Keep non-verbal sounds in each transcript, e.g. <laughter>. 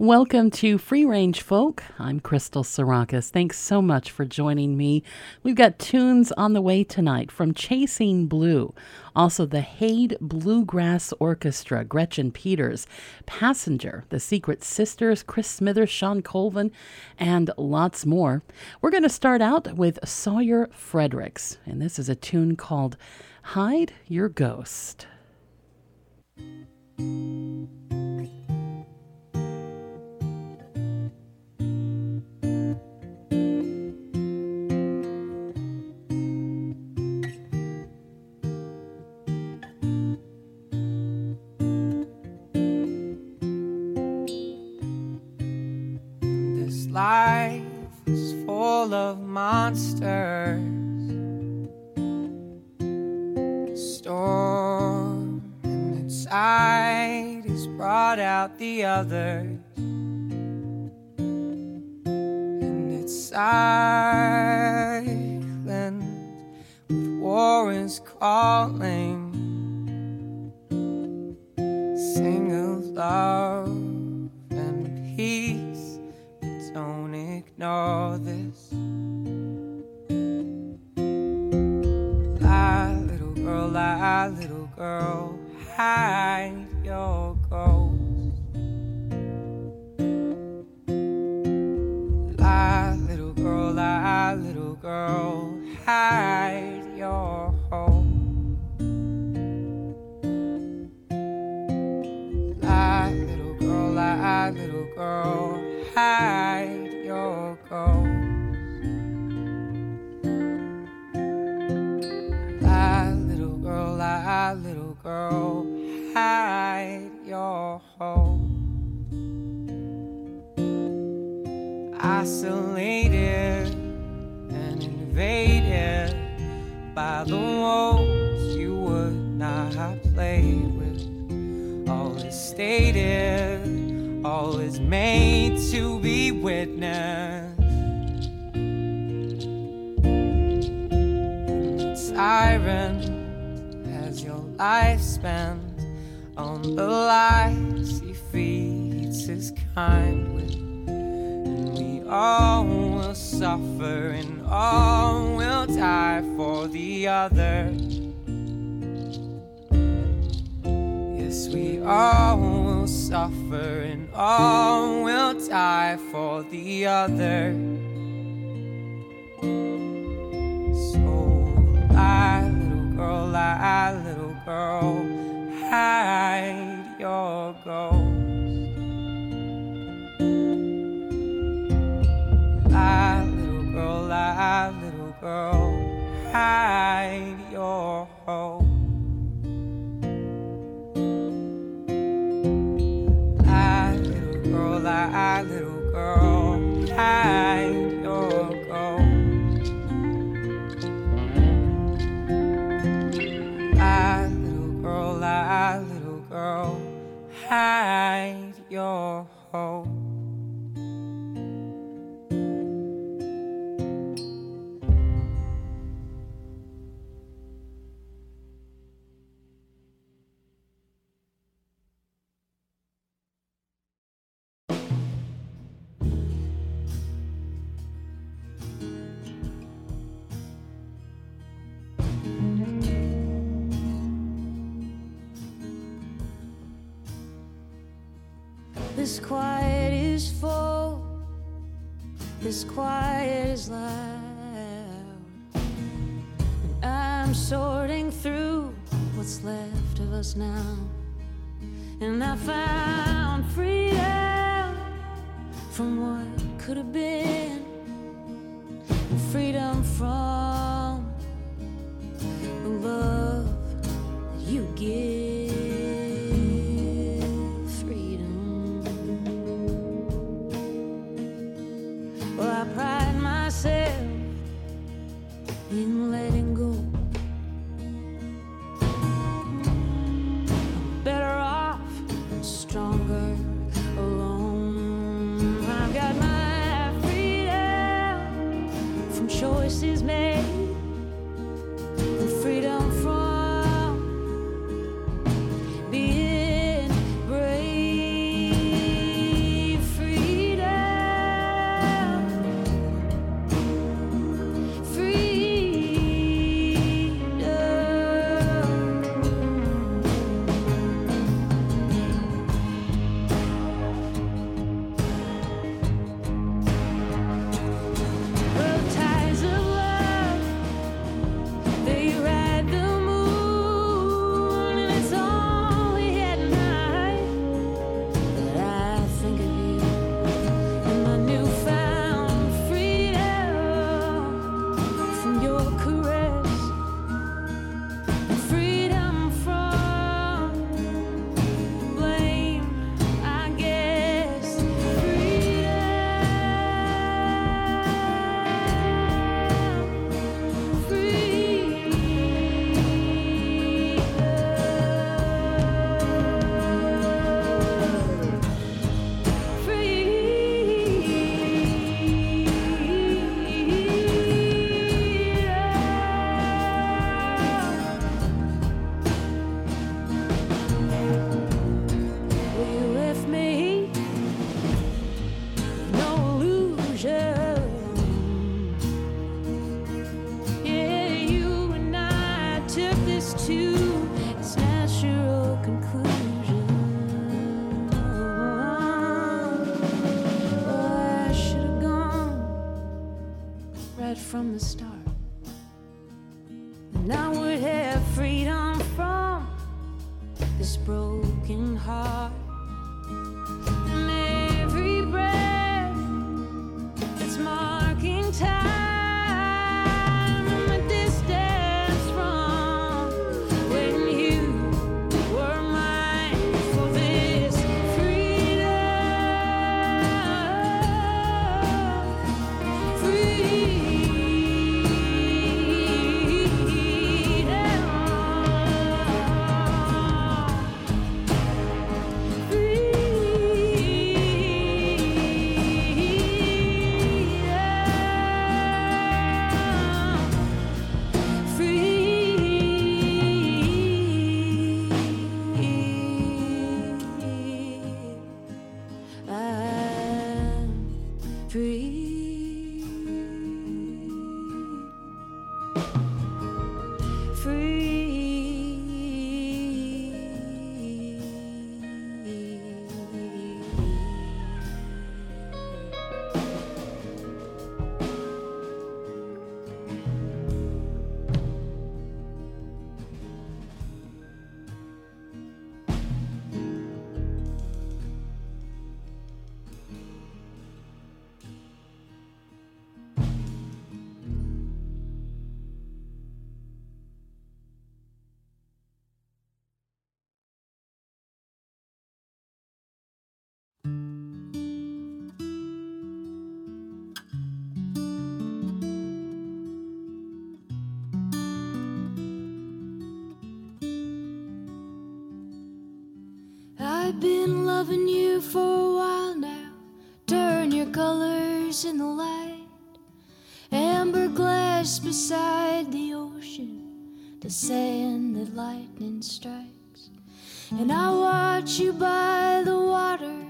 Welcome to Free Range Folk. I'm Crystal Sarakas. Thanks so much for joining me. We've got tunes on the way tonight from Chasing Blue, also the Hayde Bluegrass Orchestra, Gretchen Peters, Passenger, The Secret Sisters, Chris Smithers, Shawn Colvin, and lots more. We're going to start out with Sawyer Fredericks, and this is a tune called Hide Your Ghost. Monsters. Storm inside has brought out the others. And it's silent with war is calling. Sing of love and peace but don't ignore this. Lie, little girl, hide Isolated and invaded by the wolves you would not have played with. All is stated all is made to be witnessed. Tyrant has your life spent on the lies he feeds his kind. And all will suffer and all will die for the other. Yes, we all will suffer and all will die for the other. So lie, little girl, lie, little girl, hide your ghost. Lie, little girl, lie, little girl, hide your hope. lie, ah, little girl, lie, little girl, hide your ghost. Lie, little girl, lie, little girl, hide your hope. This quiet is full, this quiet is loud. I'm sorting through what's left of us now. And I found freedom from what could have been, loving you for a while now. Turn your colors in the light. Amber glass beside the ocean, the sand that lightning strikes. And I watch you by the water,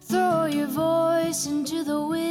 throw your voice into the wind.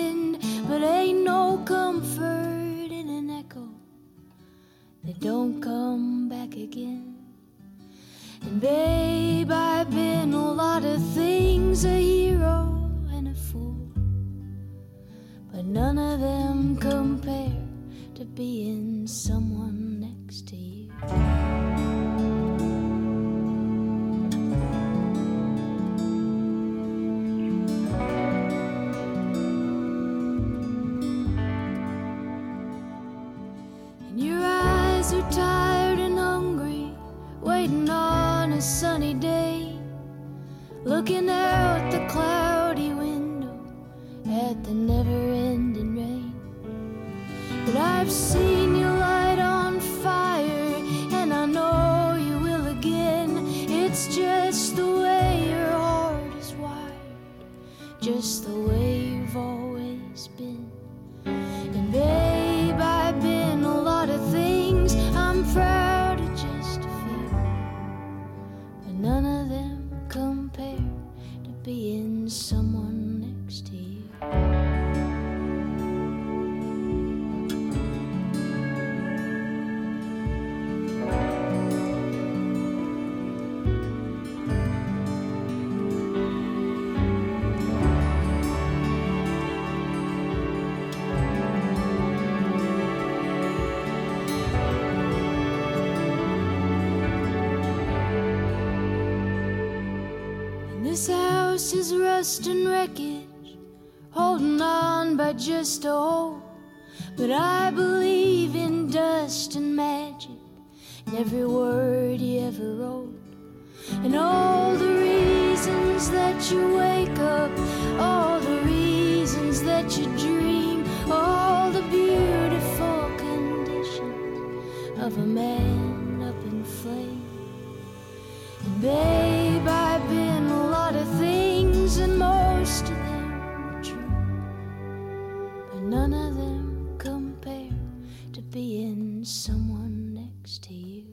just a to you.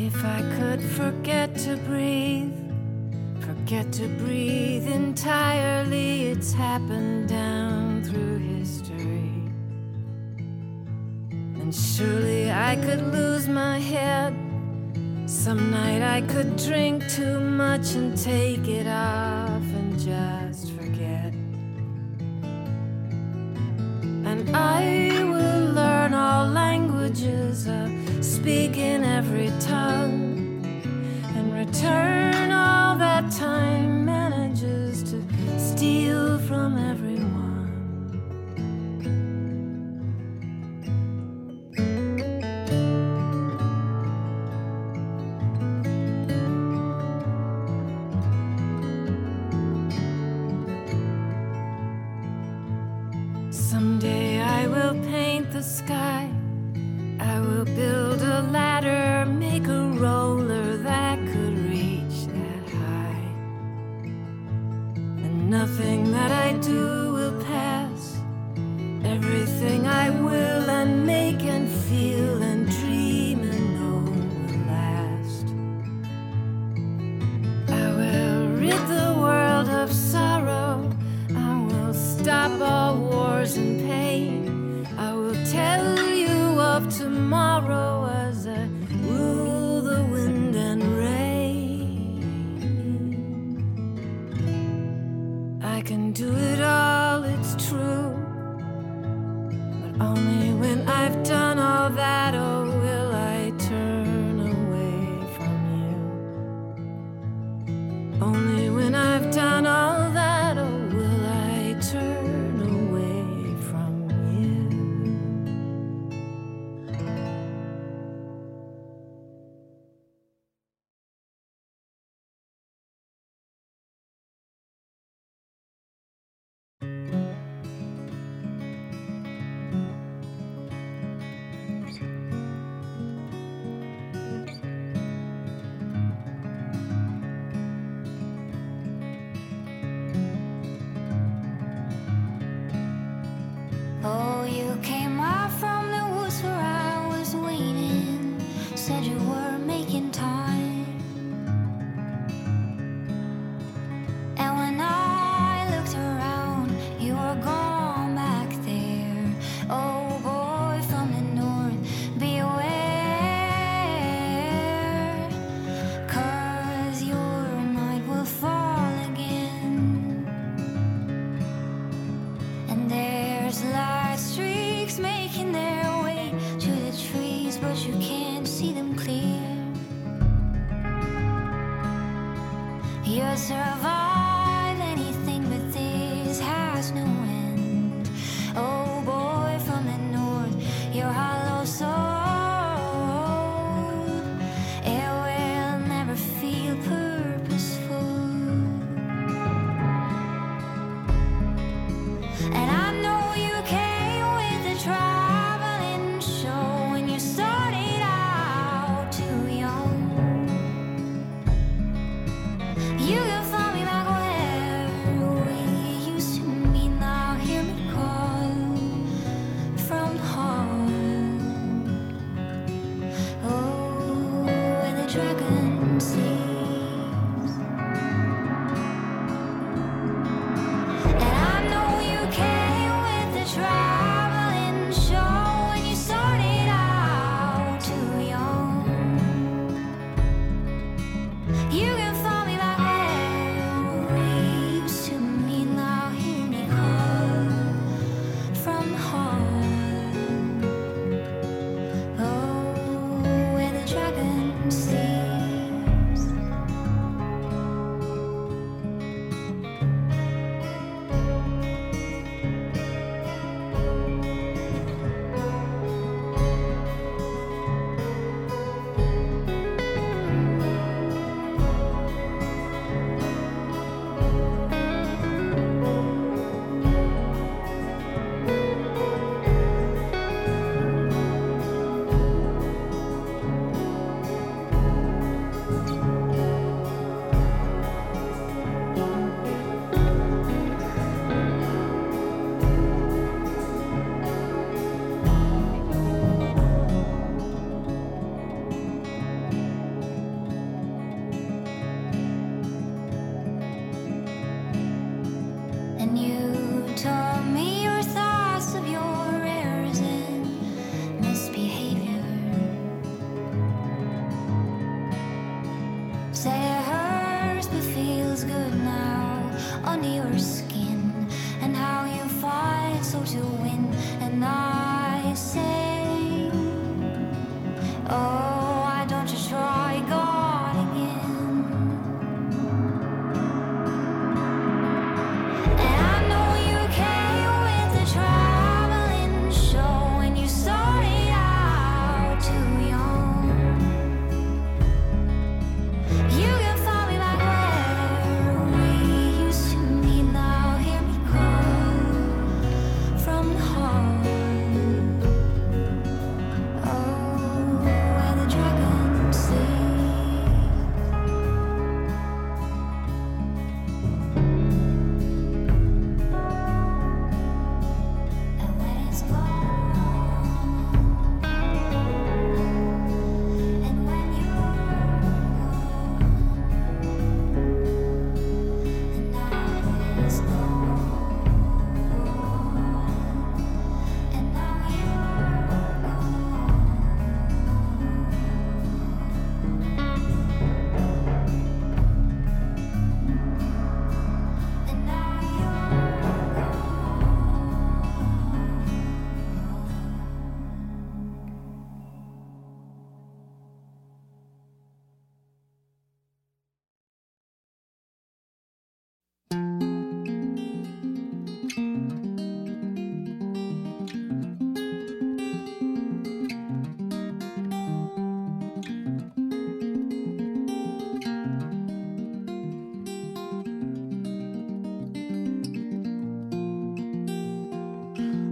If I could forget to breathe, forget to breathe entirely, it's happened down. And surely I could lose my head. Some night I could drink too much and take it off and just forget. And I will learn all languages, uh, speak in every tongue, and return all that time manages to steal from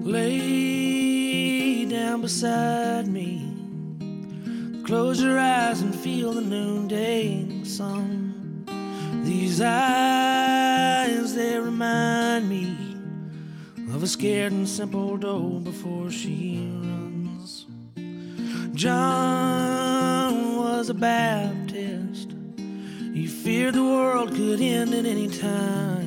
Lay down beside me. Close your eyes and feel the noonday sun. These eyes, they remind me of a scared and simple doe before she runs. John was a Baptist. He feared the world could end at any time.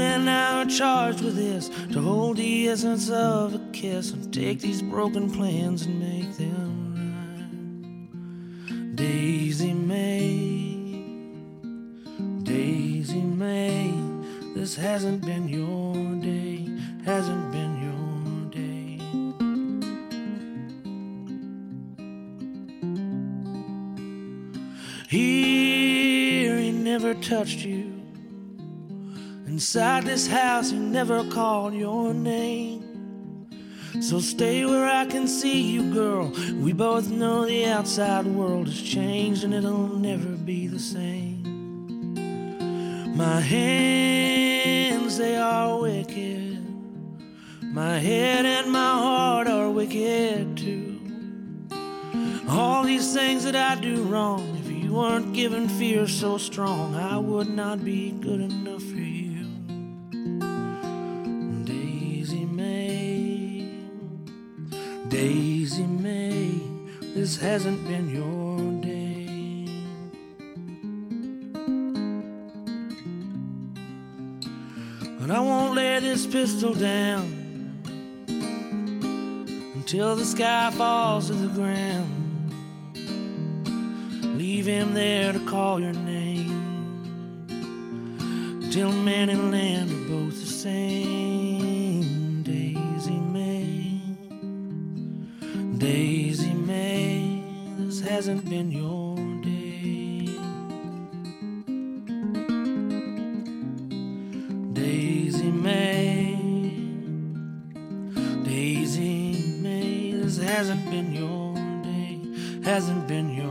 And I are charged with this to hold the essence of a kiss and take these broken plans and make them right. Daisy May, Daisy May, this hasn't been your day, hasn't been your day. Here he never touched you. Inside this house, you never called your name. So stay where I can see you, girl. We both know the outside world has changed and it'll never be the same. My hands, they are wicked. My head and my heart are wicked too. All these things that I do wrong, if you weren't given fear so strong, I would not be good enough for you. Daisy May, this hasn't been your day. But I won't lay this pistol down until the sky falls to the ground. Leave him there to call your name. Till man and land are both the same. Daisy May, this hasn't been your day. Daisy May, Daisy May, this hasn't been your day, hasn't been your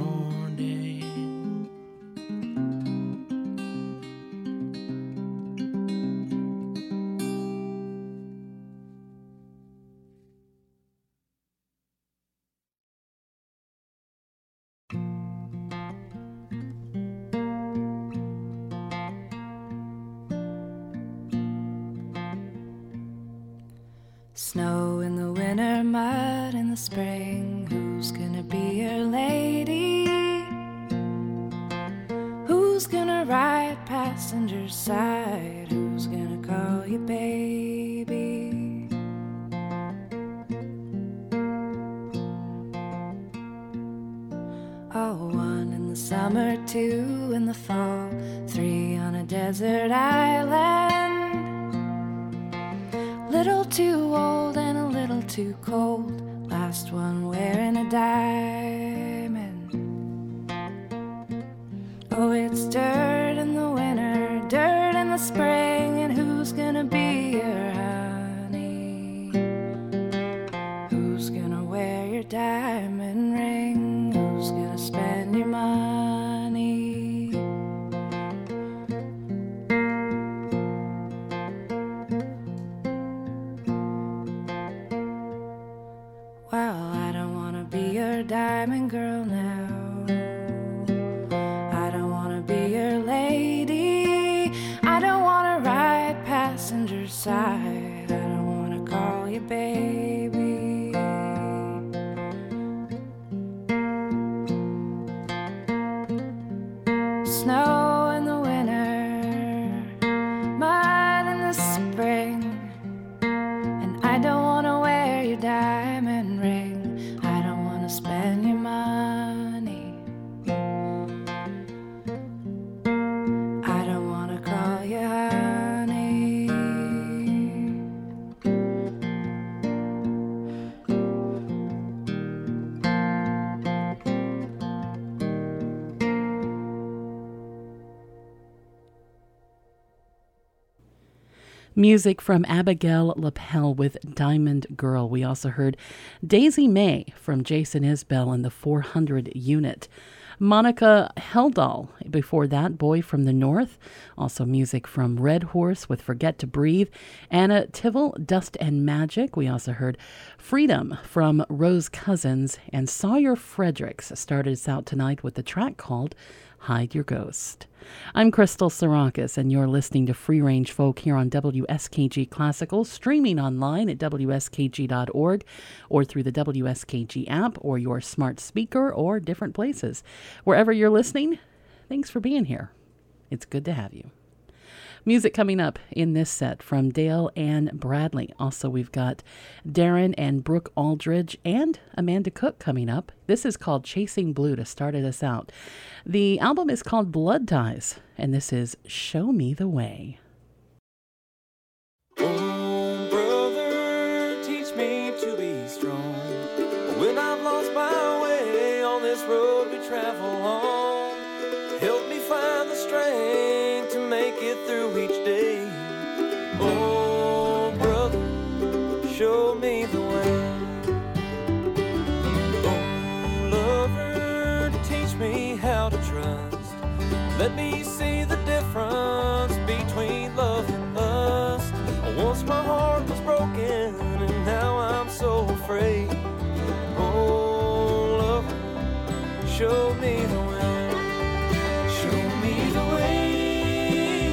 Music from Abigail Lapell with Diamond Girl. We also heard Daisy May from Jason Isbell and the 400 unit. Monica Heldal, before that, Boy from the North. Also, music from Red Horse with Forget to Breathe. Anna Tivel, Dust and Magic. We also heard Freedom from Rose Cousins. And Sawyer Fredericks started us out tonight with the track called Hide Your Ghost. I'm Crystal Sarakas, and you're listening to Free Range Folk here on WSKG Classical, streaming online at WSKG.org or through the WSKG app or your smart speaker or different places. Wherever you're listening, thanks for being here. It's good to have you. Music coming up in this set from Dale Ann Bradley. Also, we've got Darin and Brooke Aldridge and Amanda Cook coming up. This is called Chasing Blue to start us out. The album is called Blood Ties, and this is Show Me the Way. Afraid. Oh, lover, show me the way. Show me the way.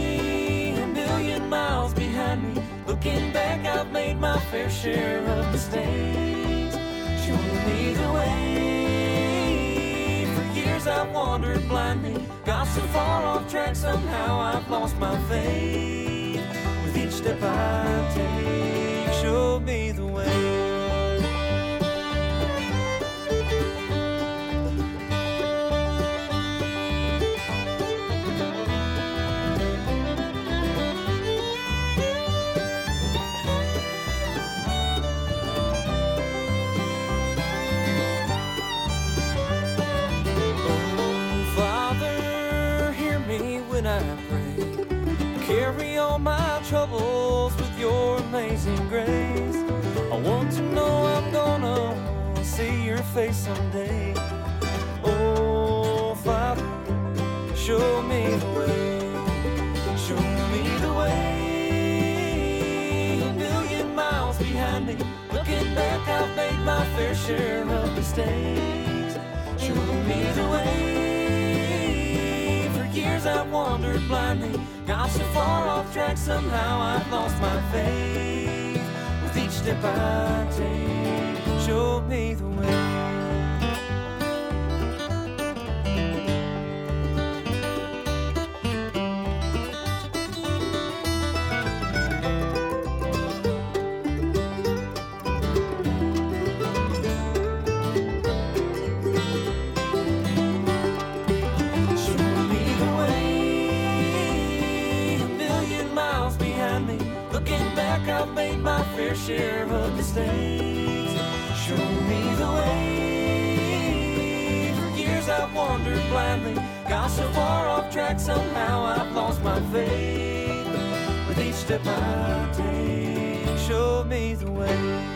A million miles behind me. Looking back, I've made my fair share of mistakes. Show me the way. For years I've wandered blindly. Got so far off track, somehow I've lost my faith. With each step I take, show me the troubles with your amazing grace. I want to know I'm gonna see your face someday. Oh, Father, show me the way. Show me the way. A million miles behind me. Looking back, I've made my fair share of mistakes. Show me the way. For years I've wandered blindly. Got so far off track, somehow I've lost my faith. With each step I take, show me the way. share of mistakes. Show me the way. For years I've wandered blindly, got so far off track, somehow I've lost my faith. With each step I take, show me the way.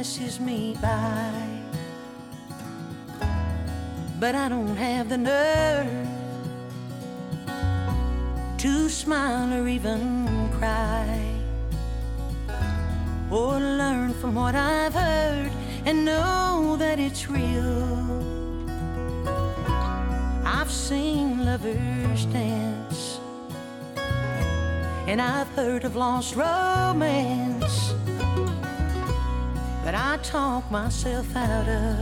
passes me by. But I don't have the nerve to smile or even cry. Or learn from what I've heard and know that it's real. I've seen lovers dance, and I've heard of lost romance talk myself out of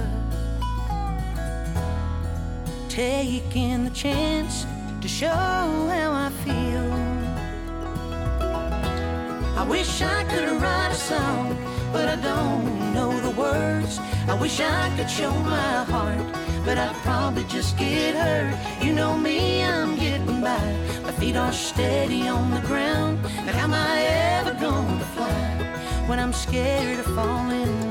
taking the chance to show how I feel. I wish I could write a song, but I don't know the words. I wish I could show my heart, but I'd probably just get hurt. You know me, I'm getting by. My feet are steady on the ground. But how am I ever gonna fly when I'm scared of falling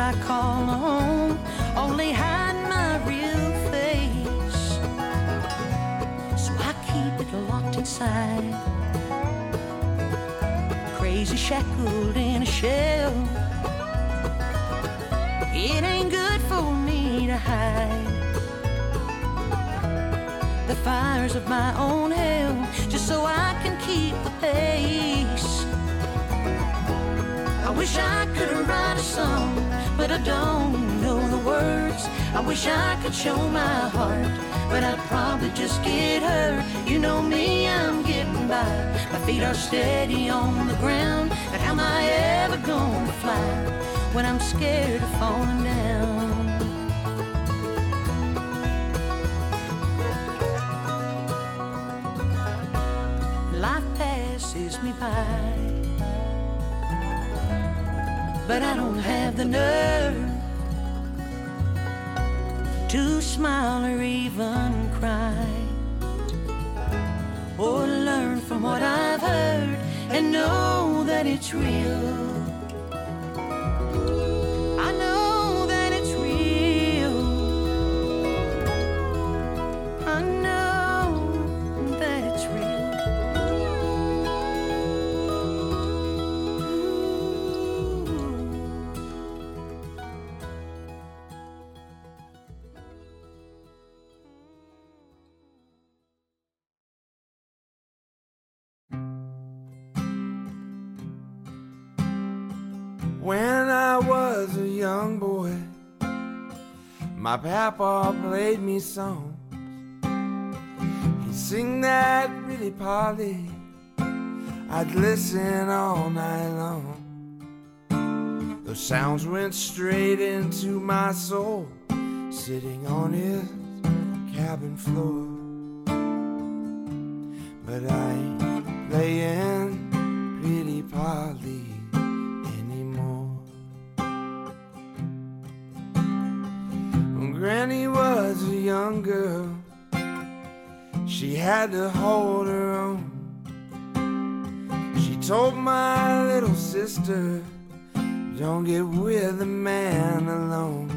I call home, only hide my real face. So I keep it locked inside, crazy shackled in a shell. It ain't good for me to hide the fires of my own hell just so I can keep the pace. I wish I could write a song, but I don't know the words. I wish I could show my heart, but I'd probably just get hurt. You know me, I'm getting by. My feet are steady on the ground, but how am I ever gonna fly when I'm scared of falling down? Life passes me by, but I don't have the nerve to smile or even cry, or learn from what I've heard and know that it's real. My papa played me songs. He'd sing that really Polly. I'd listen all night long. Those sounds went straight into my soul, sitting on his cabin floor. But I ain't playing pretty Polly Granny was a young girl, she had to hold her own. She told my little sister, Don't get with a man alone.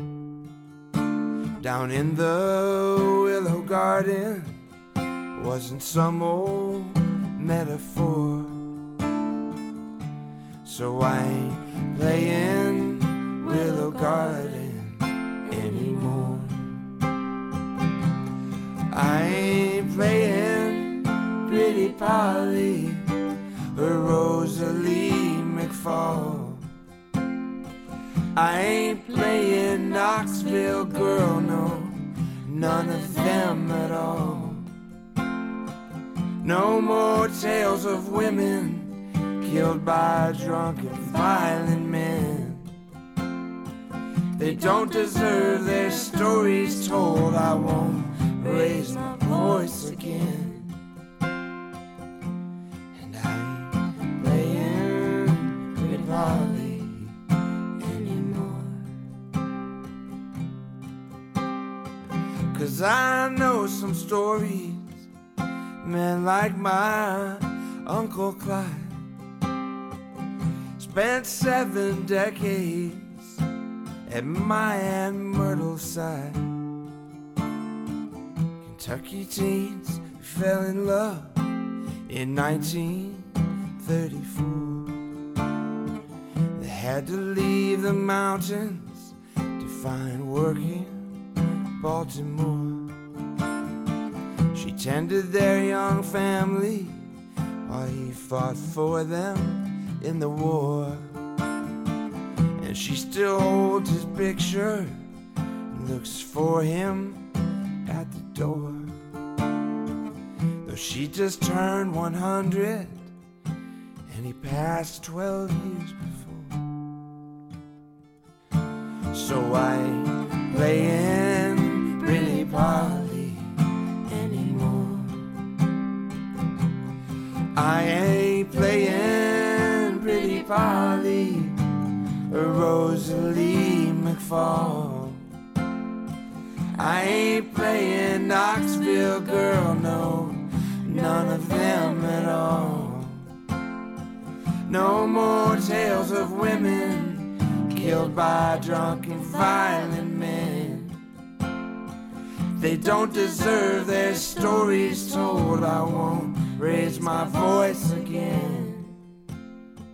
Down in the willow garden wasn't some old metaphor. So I ain't playing Willow Garden I ain't playing Pretty Polly or Rosalie McFall. I ain't playing Knoxville Girl, no, none of them at all. No more tales of women killed by drunken, violent men. They don't deserve their stories told. I won't raise my voice again. And I playing Pretty Polly anymore. Cause I know some stories, men like my Uncle Clyde spent seven decades at my Aunt Myrtle's side. Kentucky teens fell in love in 1934. They had to leave the mountains to find work in Baltimore. She tended their young family while he fought for them in the war. And she still holds his picture and looks for him at the door. Though she just turned 100 and he passed 12 years before. So I ain't playing Pretty Polly anymore. I ain't playing Pretty Polly or Rosalie McFall. I ain't playing Knoxville girl, no, none of them at all. No more tales of women killed by drunken, violent men. They don't deserve their stories told. I won't raise my voice again.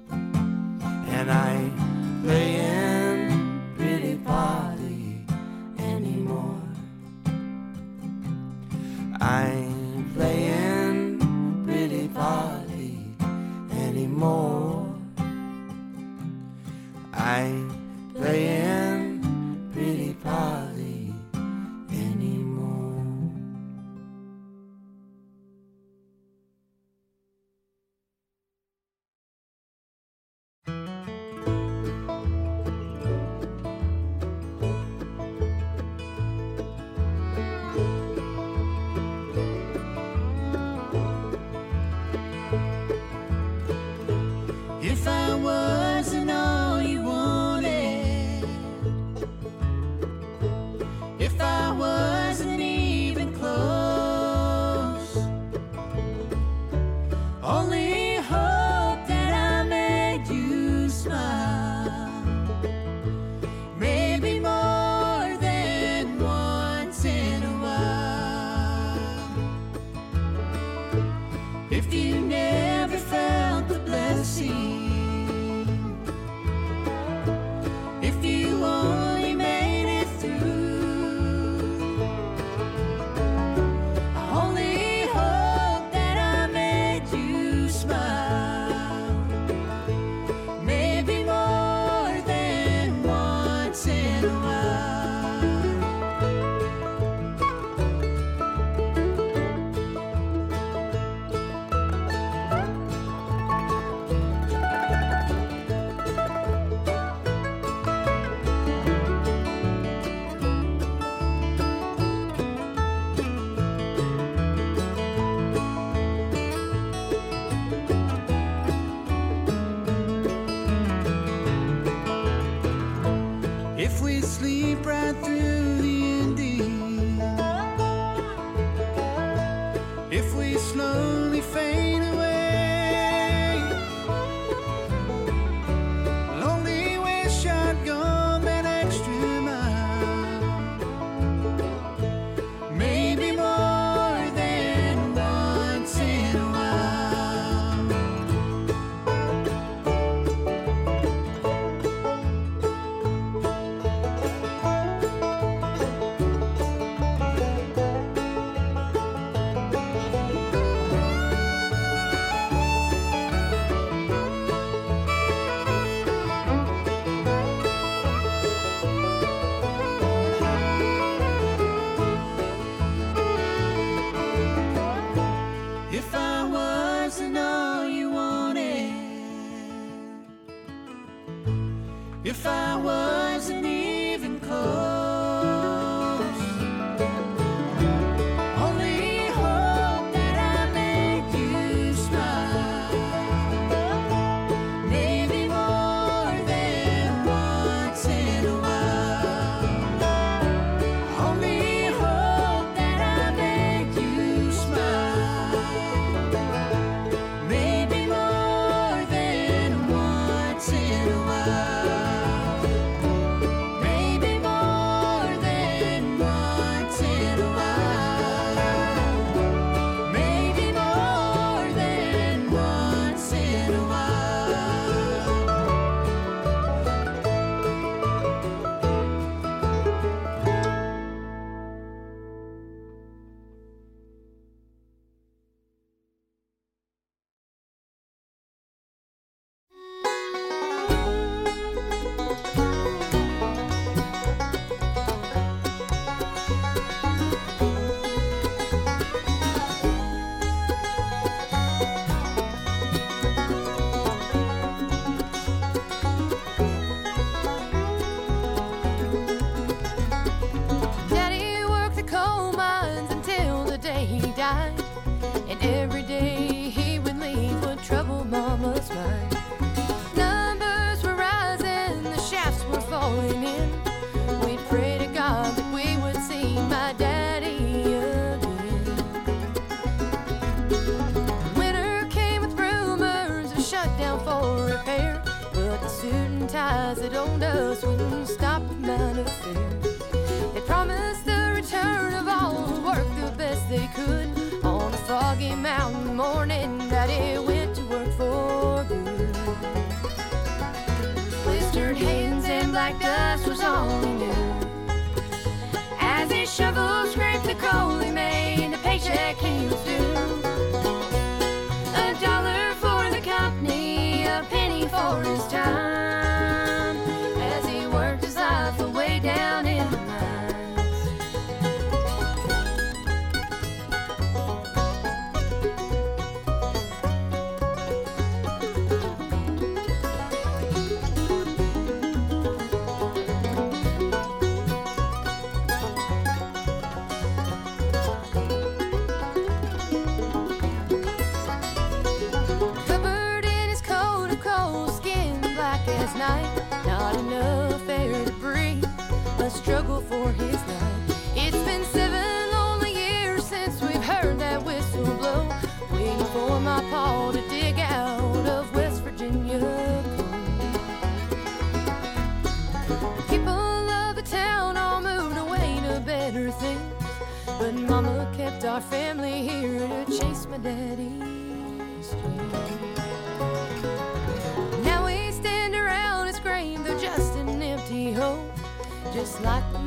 And I ain't playing Pretty Polly I ain't playing Pretty Polly anymore. I ain't playing Pretty Polly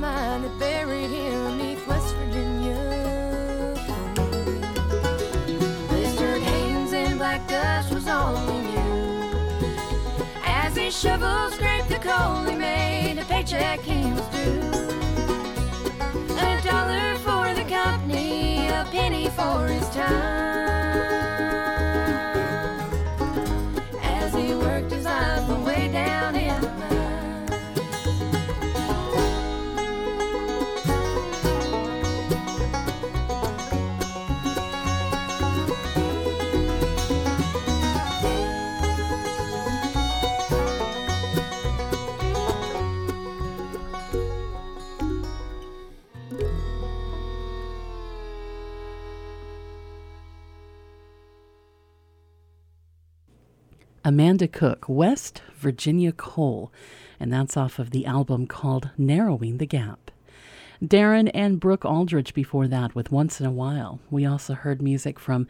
mine that buried him neath West Virginia. Blistered hands and black dust was all he knew. As his shovel scraped the coal he made, a paycheck he was due. A dollar for the company, a penny for his time. Amanda Cook, West Virginia Coal, and that's off of the album called Narrowing the Gap. Darin and Brooke Aldridge before that with Once in a While. We also heard music from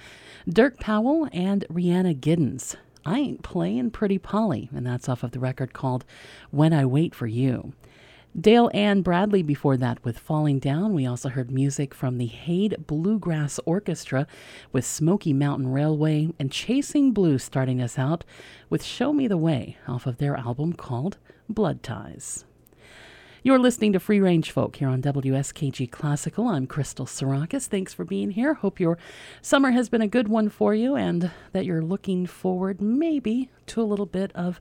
Dirk Powell and Rhiannon Giddens. I Ain't Playing Pretty Polly, and that's off of the record called When I Wait for You. Dale Ann Bradley before that with Falling Down. We also heard music from the Hayde Bluegrass Orchestra with Smoky Mountain Railway and Chasing Blue starting us out with Show Me the Way off of their album called Blood Ties. You're listening to Free Range Folk here on WSKG Classical. I'm Crystal Sarakas. Thanks for being here. Hope your summer has been a good one for you and that you're looking forward maybe to a little bit of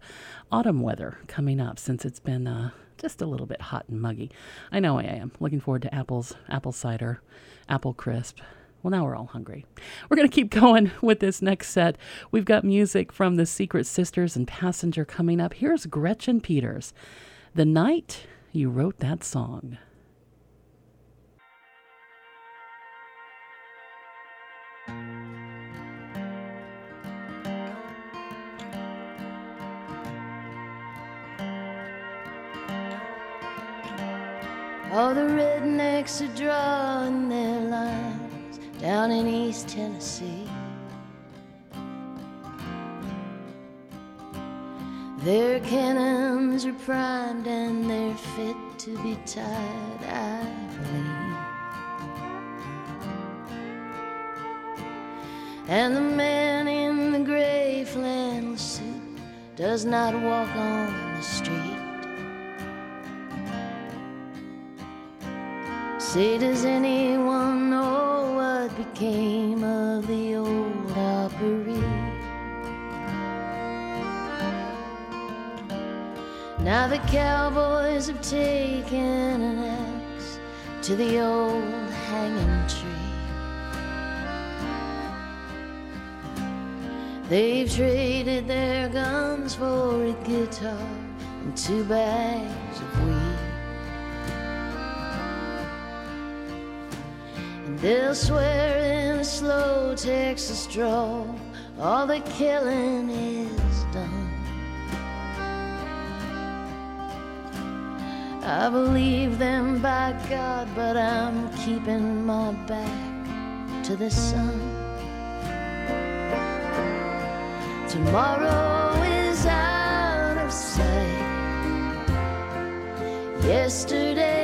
autumn weather coming up since it's been uh, just a little bit hot and muggy. I know I am. Looking forward to apples, apple cider, apple crisp. Well, now we're all hungry. We're going to keep <laughs> going with this next set. We've got music from the Secret Sisters and Passenger coming up. Here's Gretchen Peters. The night you wrote that song. All the rednecks are drawing their lines down in East Tennessee. Their cannons are primed and they're fit to be tied, I believe. And the man in the gray flannel suit does not walk on the street. Say, does anyone know what became of the old Opry? Now the cowboys have taken an axe to the old hanging tree. They've traded their guns for a guitar and two bags they'll swear in a slow Texas draw, all the killing is done. I believe them by God, but I'm keeping my back to the sun. Tomorrow is out of sight. Yesterday's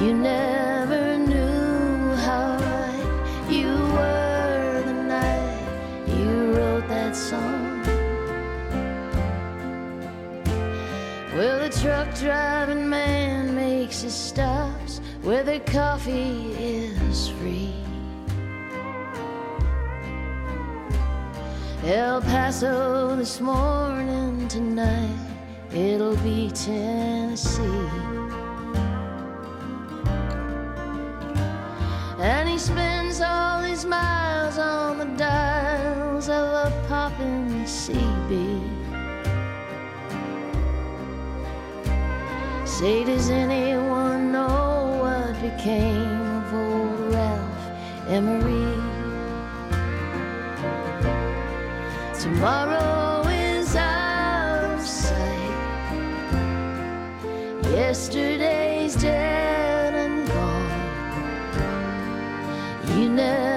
You never knew how right you were the night you wrote that song. Well, the truck driving man makes his stops where the coffee is free. El Paso this morning, tonight it'll be Tennessee. And he spends all his miles on the dials of a poppin' CB. Say, does anyone know what became of old Ralph Emery? Tomorrow is out of sight. Yesterday's never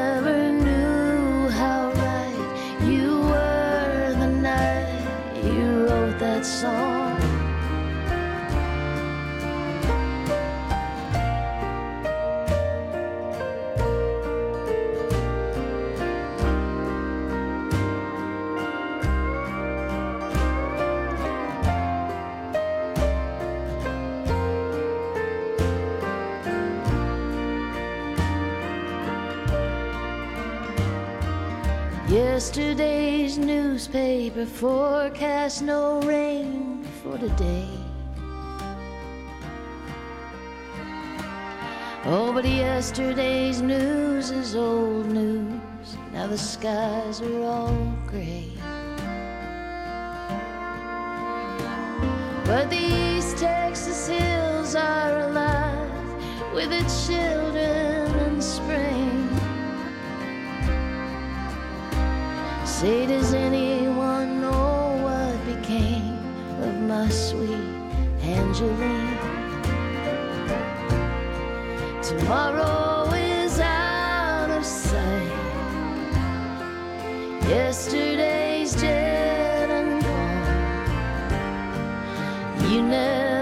Yesterday's newspaper forecast no rain for today. Oh, but yesterday's news is old news. Now the skies are all gray. But the East Texas hills are alive with the children Say, does anyone know what became of my sweet Angeline? Tomorrow is out of sight. Yesterday's dead and gone. You never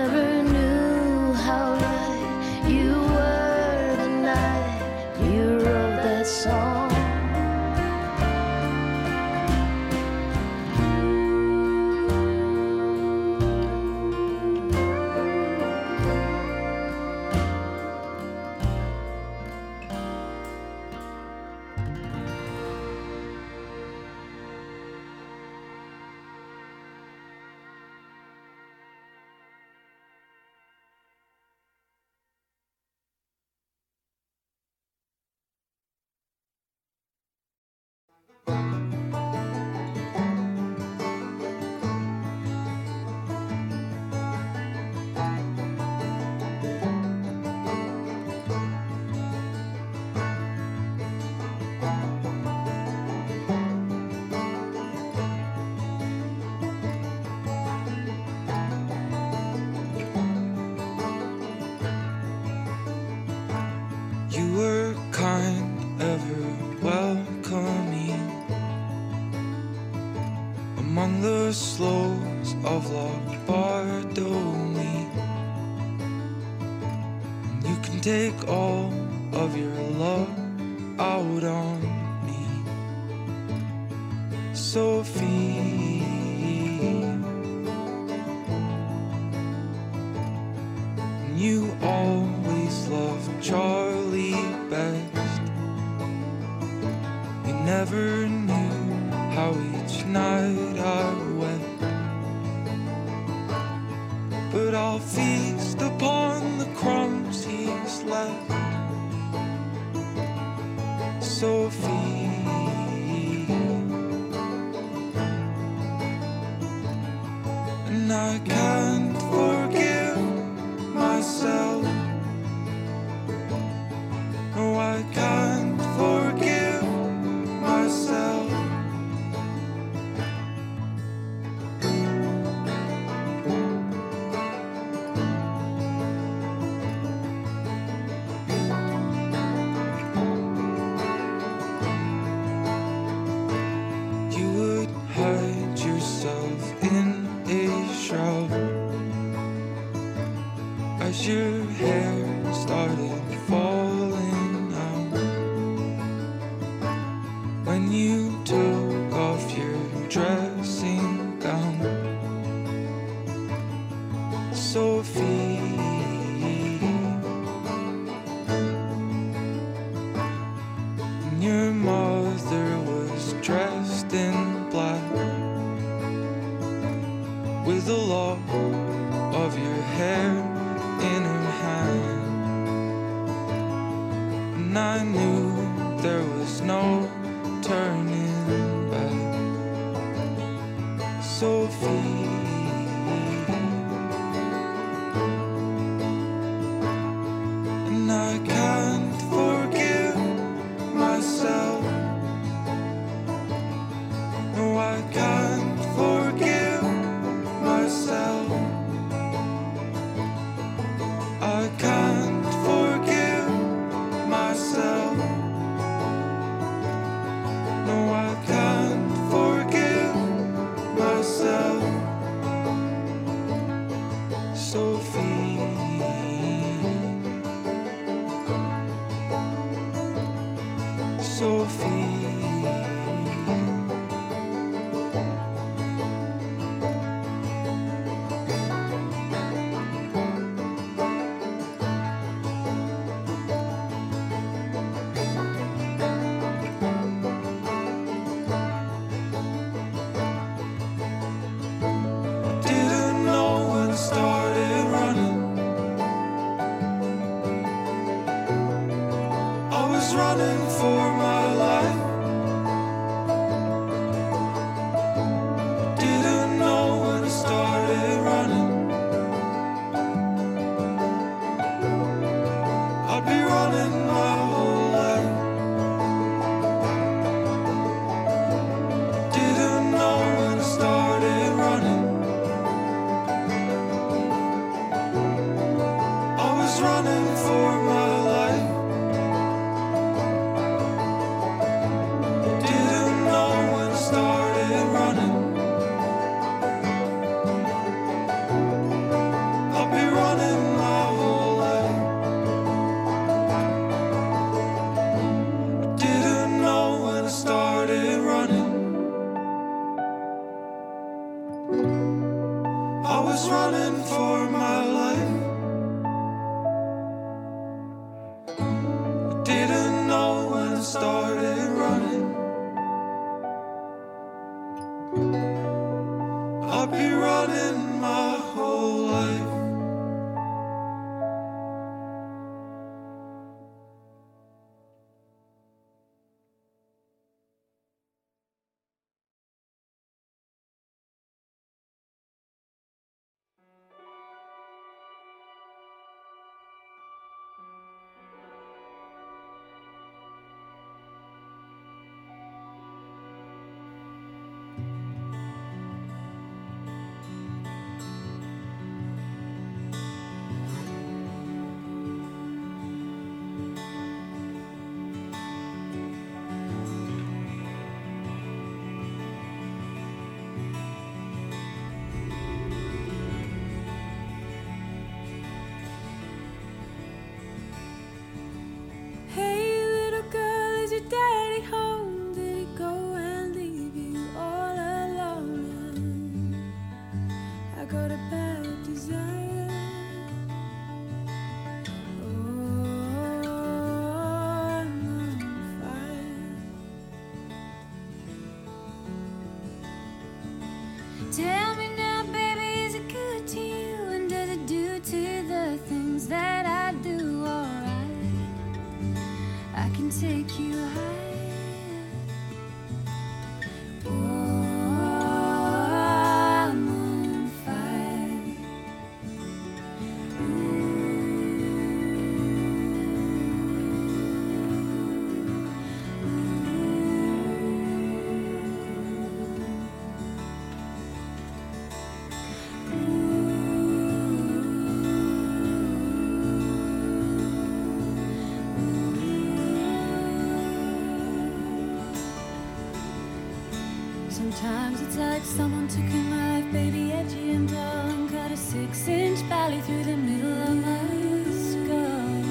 Someone took a knife, baby, edgy and dumb. Cut a six inch valley through the middle of my skull.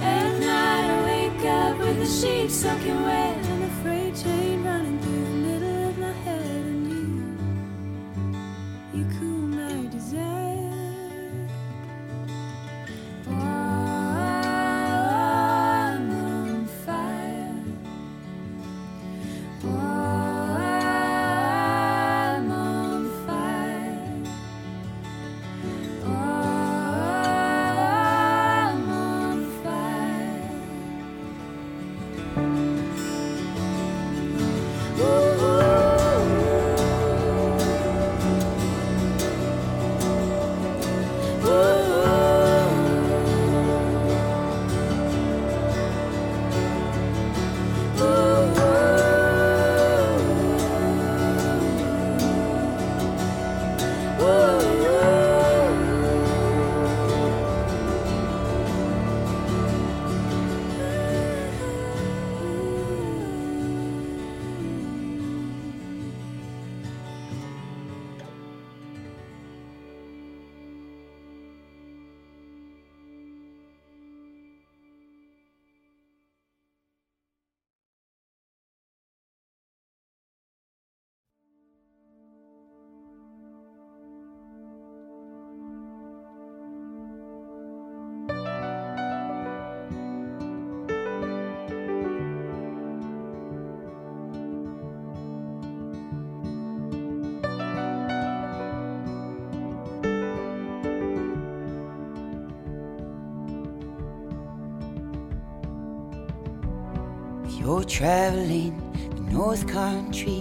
At night, I wake up with the sheets soaking traveling the North Country.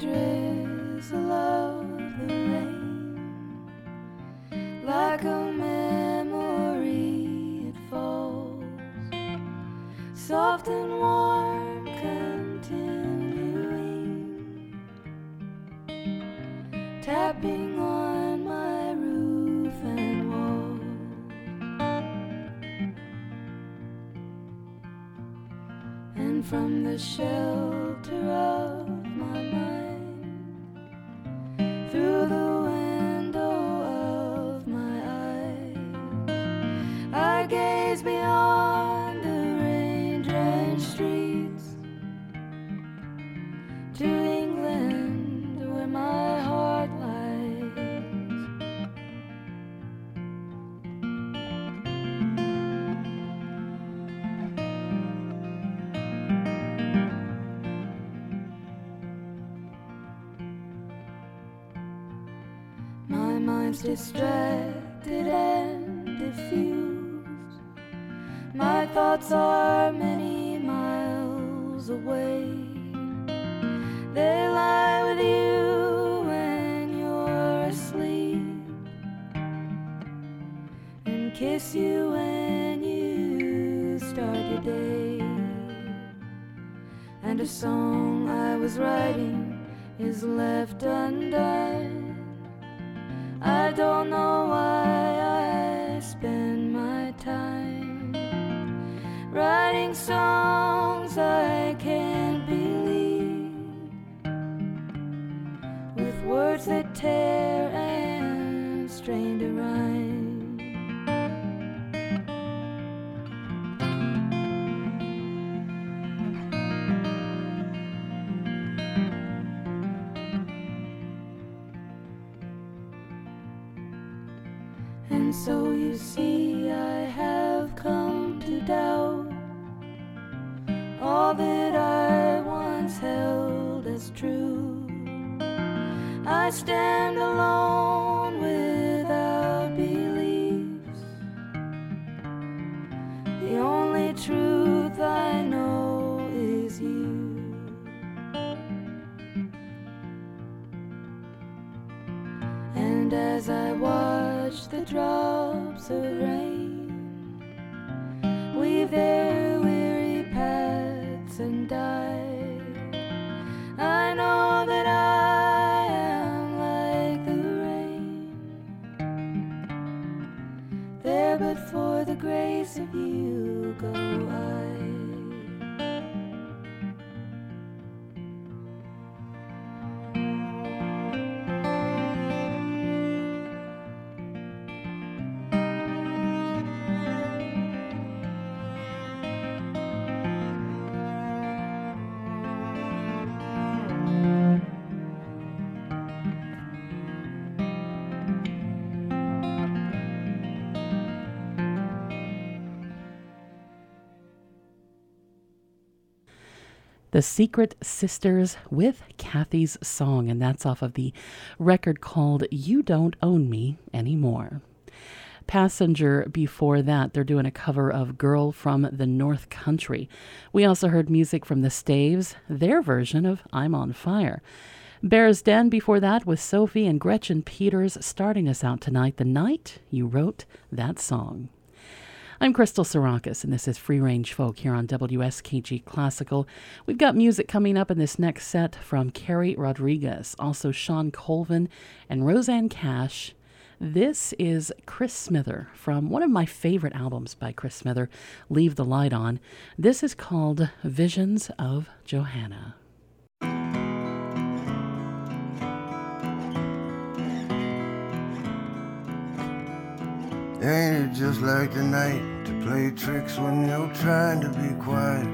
The distracted and diffused. My thoughts are many miles away. They lie with you when you're asleep and kiss you when you start your day. And a song I was writing is left there but for the grace of you go I. The Secret Sisters with Kathy's Song, and that's off of the record called You Don't Own Me Anymore. Passenger before that, they're doing a cover of Girl from the North Country. We also heard music from the Staves, their version of I'm on Fire. Bear's Den before that with Sophie and Gretchen Peters starting us out tonight, the night you wrote that song. I'm Crystal Sarakas, and this is Free Range Folk here on WSKG Classical. We've got music coming up in this next set from Carrie Rodriguez, also Shawn Colvin and Rosanne Cash. This is Chris Smither from one of my favorite albums by Chris Smither, Leave the Light On. This is called Visions of Johanna. Ain't it just like the night play tricks when you're trying to be quiet?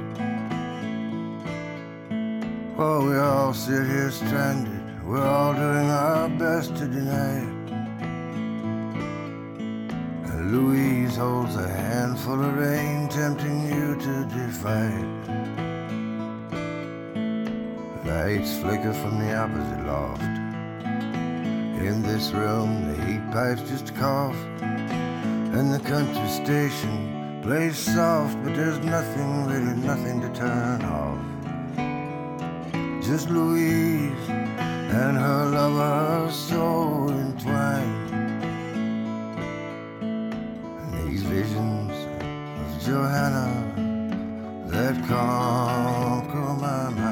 While we all sit here stranded, we're all doing our best to deny it. And Louise holds a handful of rain, tempting you to defy it. Lights flicker from the opposite loft. In this room, the heat pipes just cough. And the country station plays soft, but there's nothing, really nothing to turn off. just Louise and her lover so entwined. And these visions of Johanna that conquer my mind.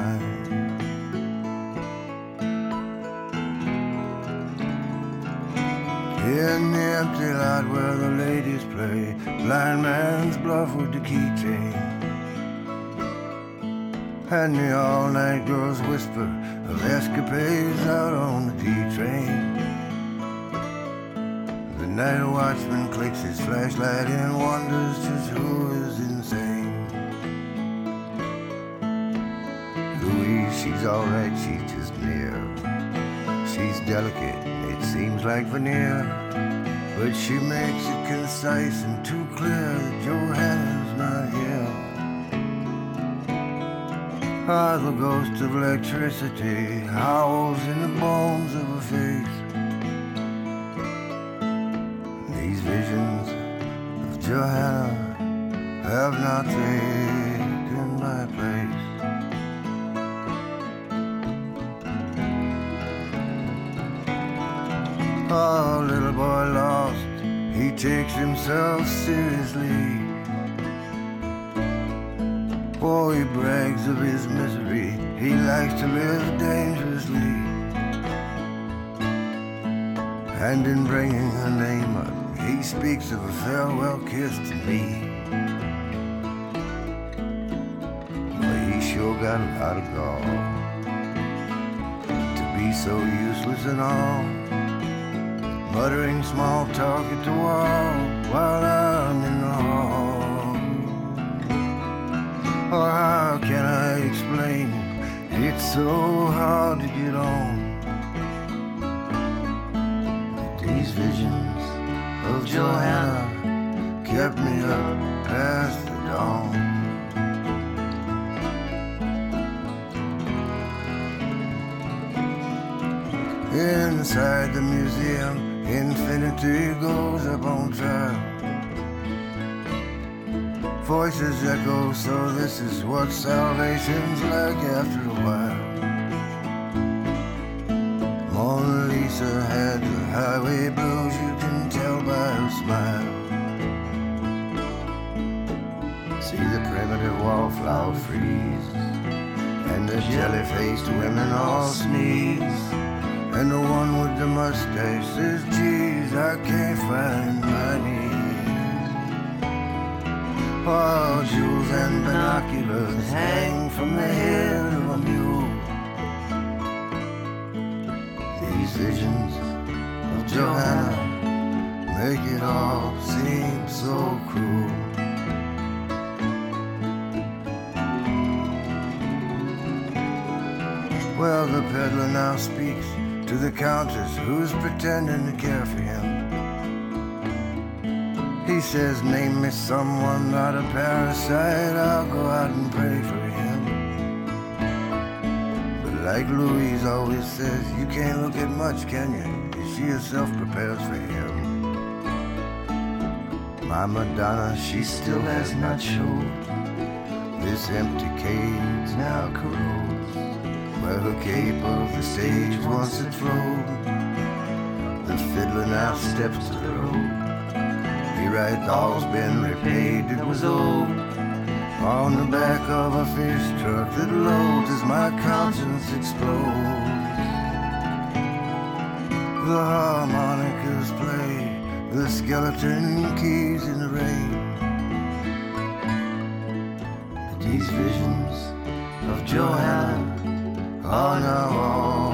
In the empty lot where the ladies play, blind man's bluff with the keychain. And the all night girls whisper of escapades out on the D train. The night watchman clicks his flashlight and wonders just who is insane. Louise, she's alright, she's just near. She's delicate, seems like veneer. But she makes it concise and too clear that Johanna's not here. Ah, the ghost of electricity howls in the bones of her face. These visions of Johanna have not taken Oh, little boy lost, he takes himself seriously. Boy, he brags of his misery, he likes to live dangerously. And in bringing her name up, he speaks of a farewell kiss to me. Sure got a lot of gall to be so useless and all muttering small talk at the wall while I'm in the hall. Oh, how can I explain? It's so hard to get on. These visions of Johanna kept me up past the dawn. Inside the museum, infinity goes up on trial. Voices echo, so this is what salvation's like after a while. Mona Lisa had the highway blues, you can tell by her smile. See the primitive wallflower freeze, and the jelly-faced women all sneeze. And the one with the mustache says, geez, I can't find my knees. While jewels and binoculars hang from the head of a mule. These visions of Johanna make it all seem so cruel. Well, the peddler now speaks to the countess who's pretending to care for him. He says, Name me someone, not a parasite, I'll go out and pray for him. But like Louise always says, you can't look at much, can you? She herself prepares for him. My Madonna, she still has not showed. This empty cage now corrodes her cape of the stage once had flowed. The fiddler now steps to the road. He writes, all's been repaid, it was old. On the back of a fish truck that loads as my conscience explodes. The harmonicas play, the skeleton keys in the rain. These visions of Johanna are now all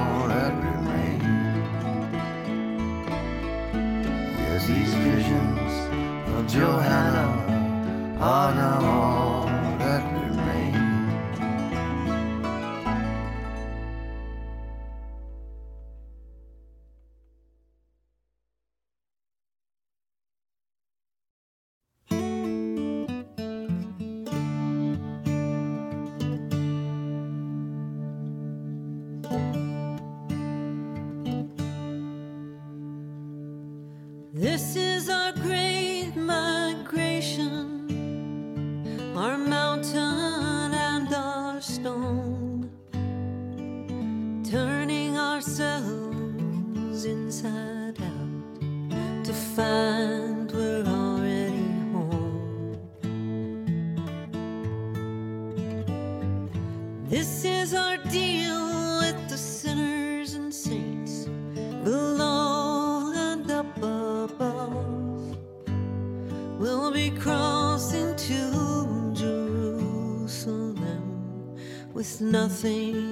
nothing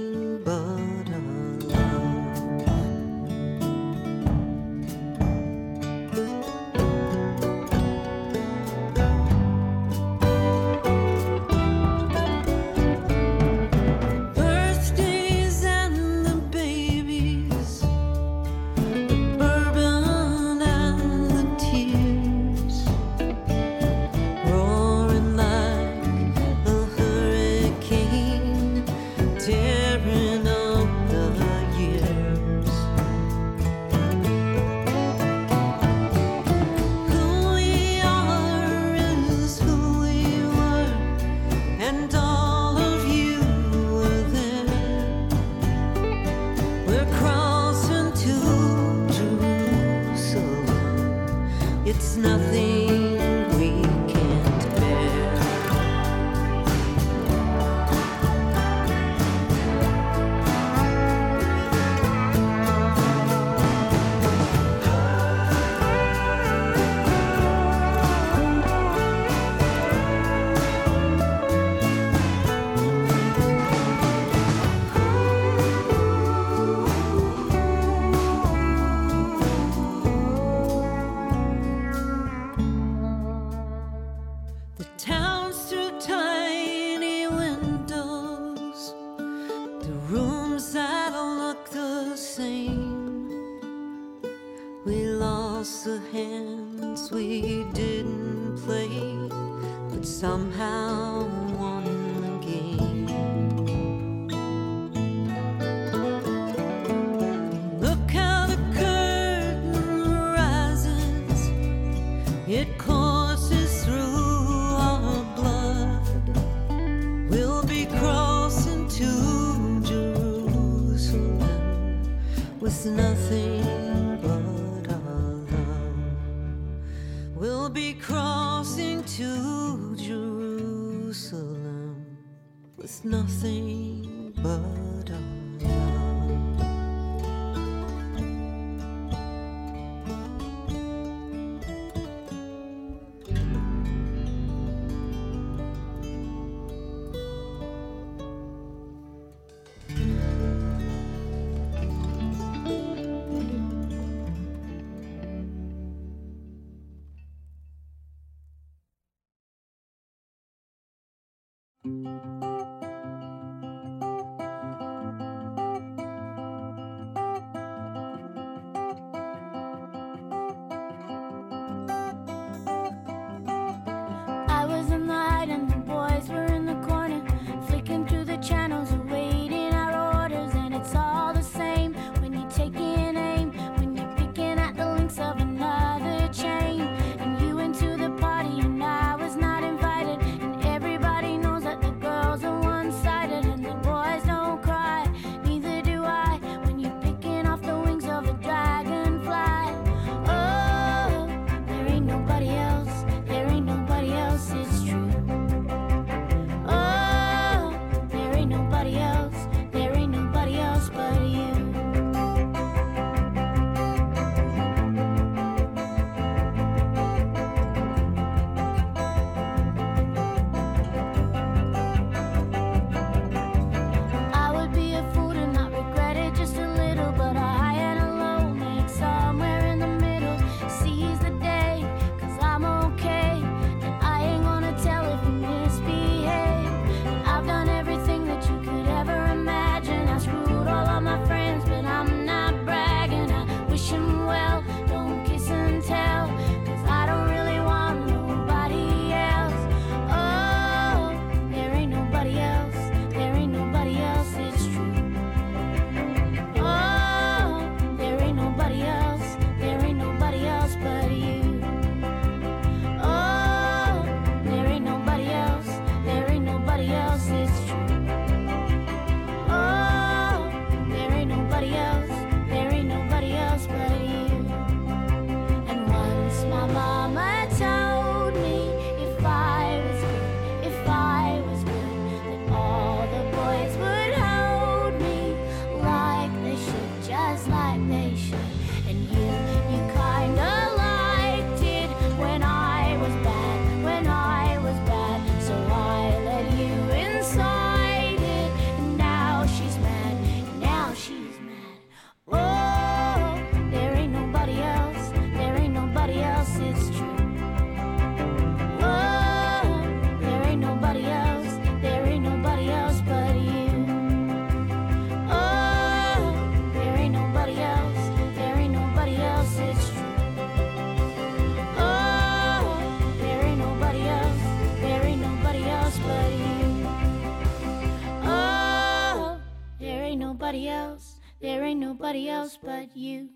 but you.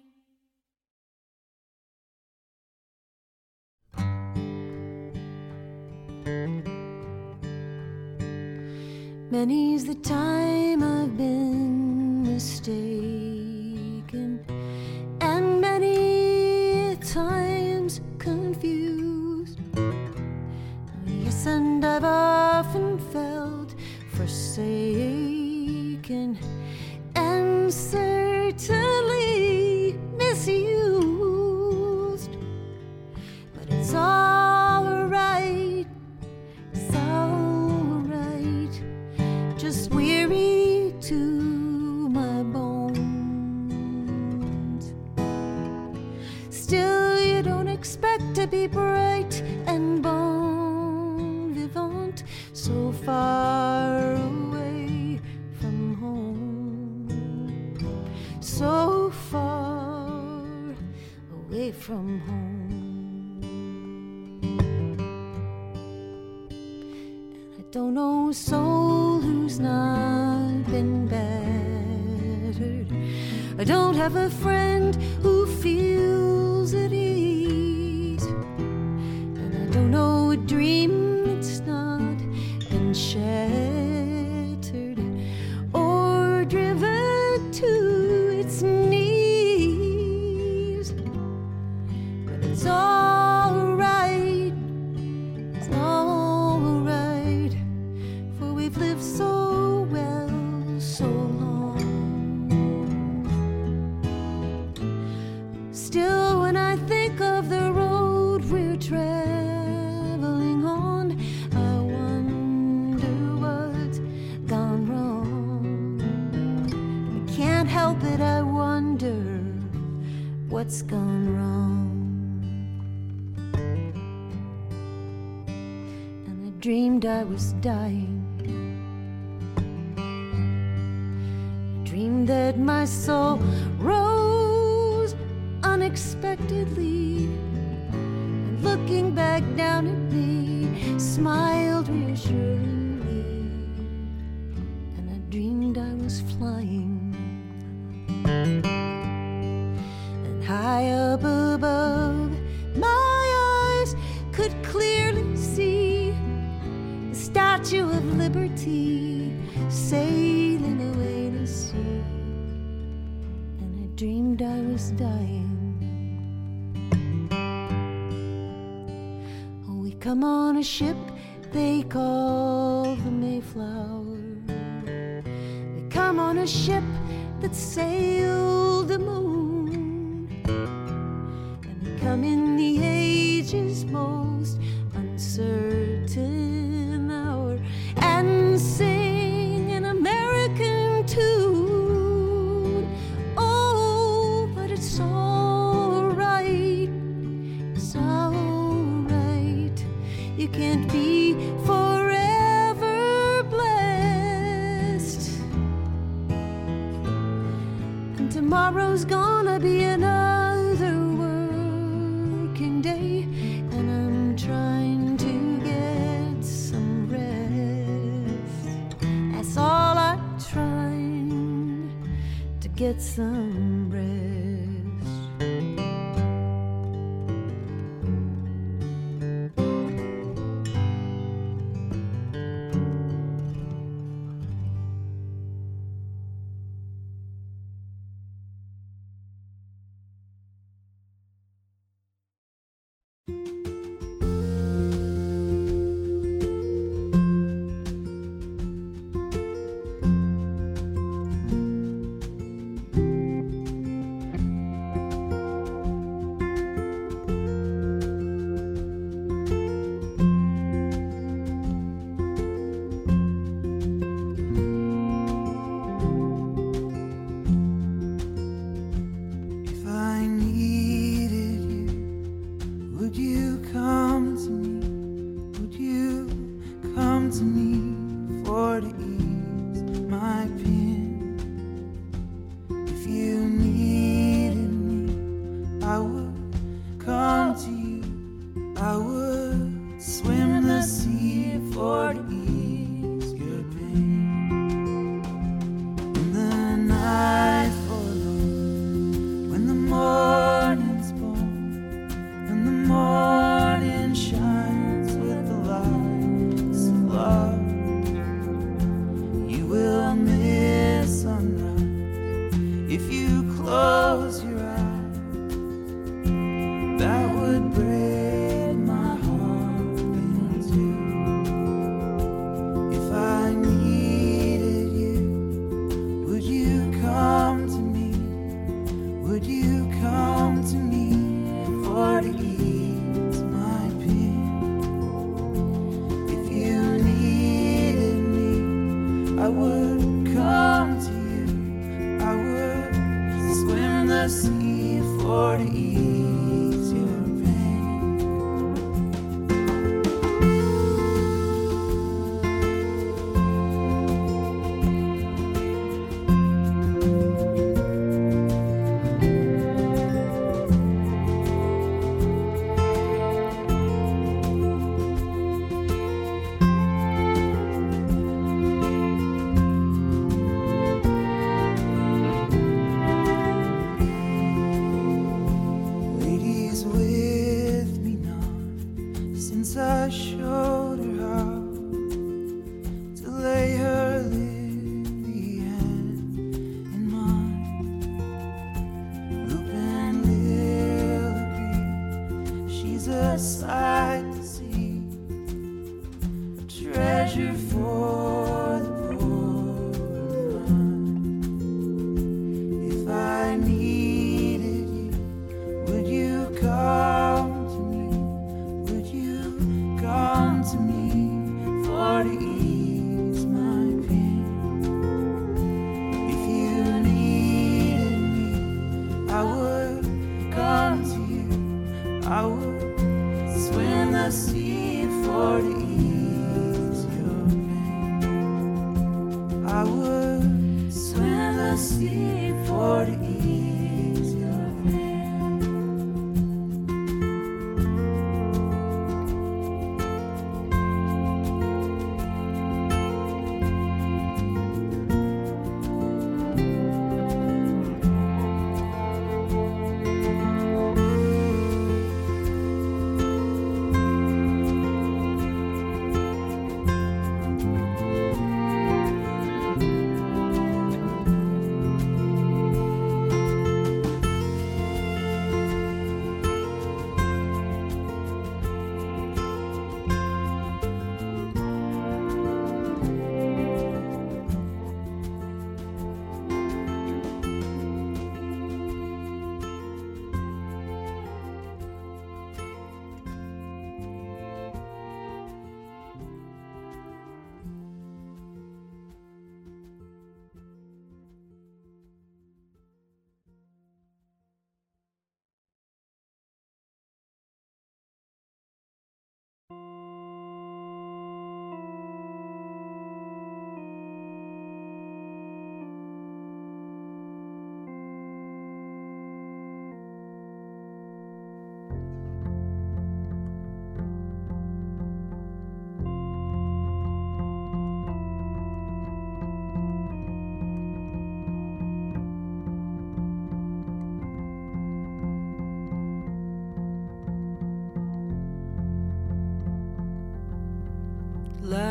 Dreamed I to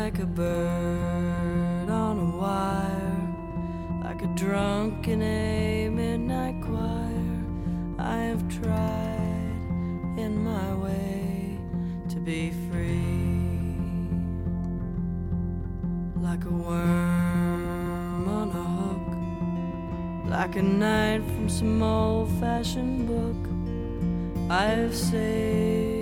like a bird on a wire, like a drunk in a midnight choir. I have tried in my way to be free, like a worm on a hook, like a knight from some old fashioned book. I have saved.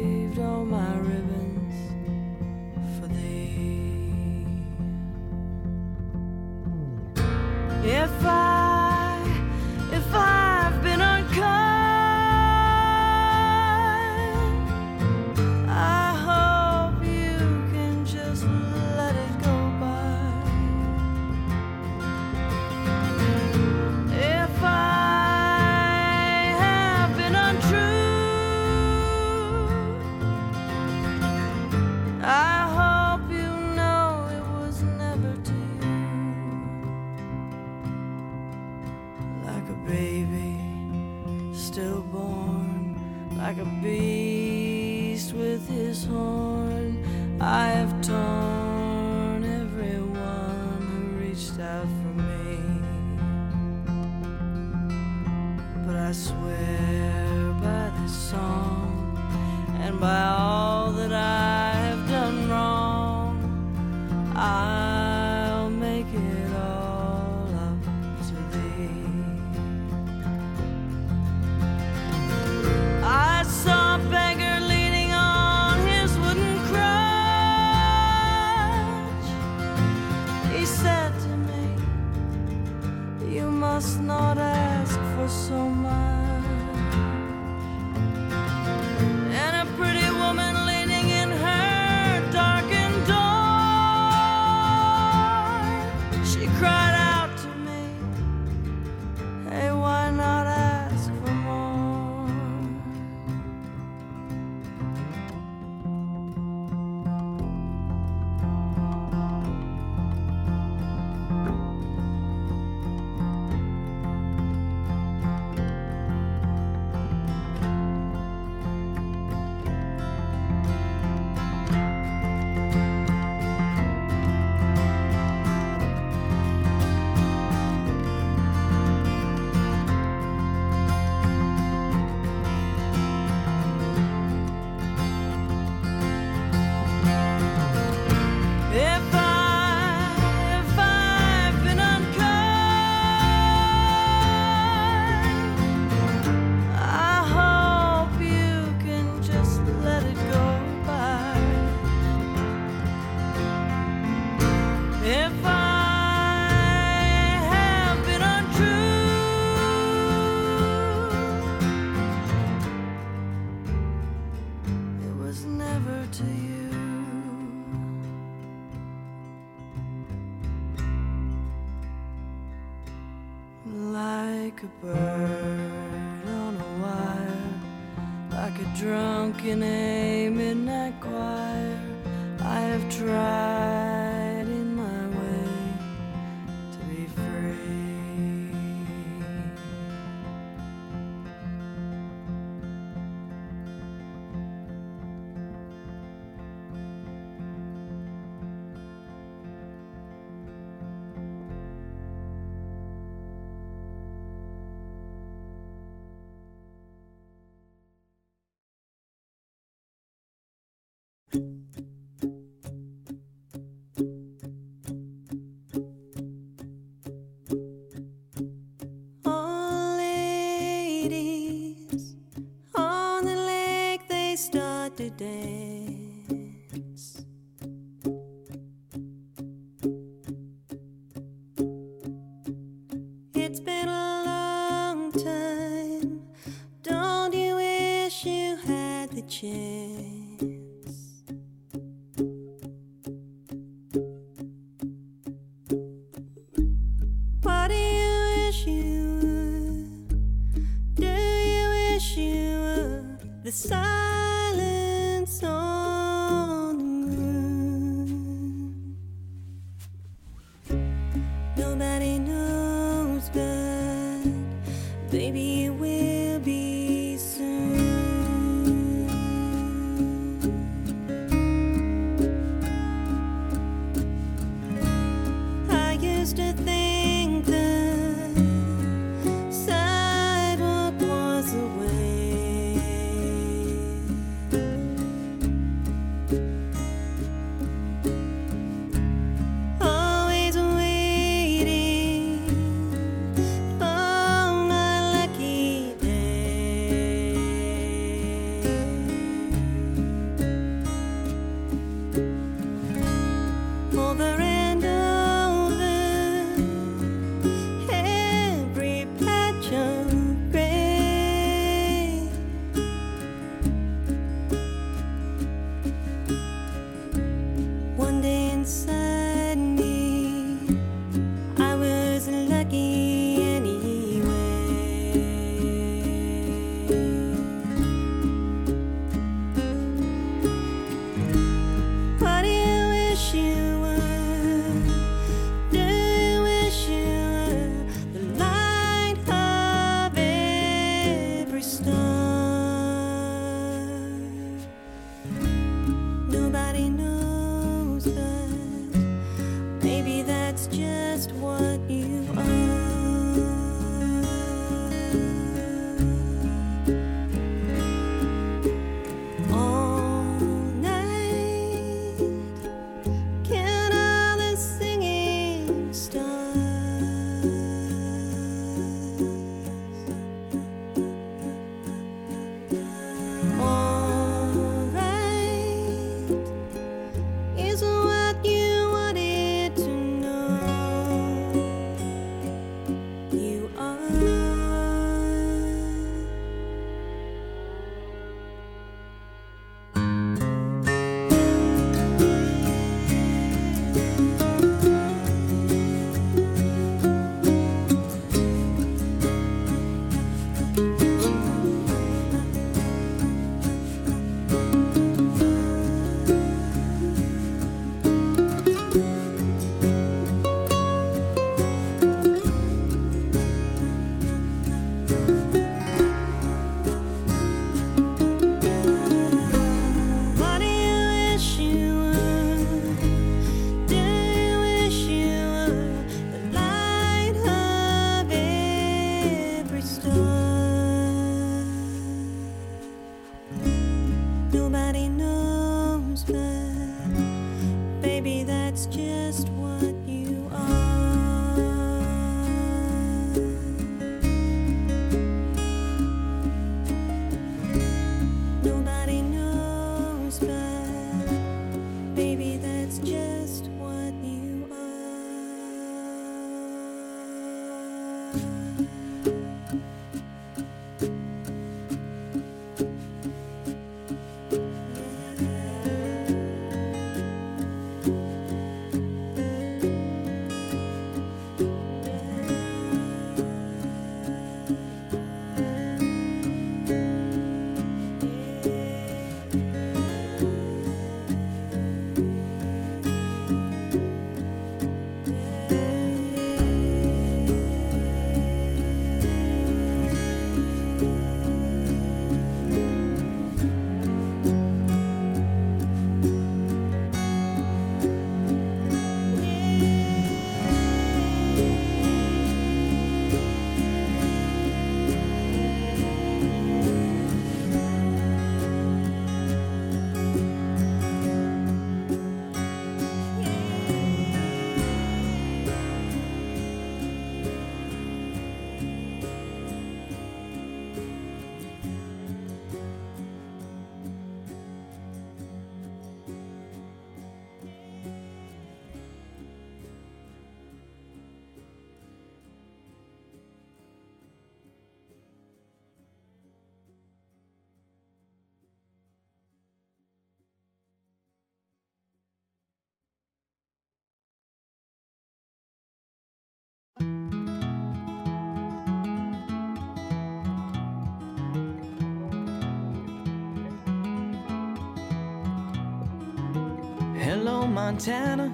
Montana.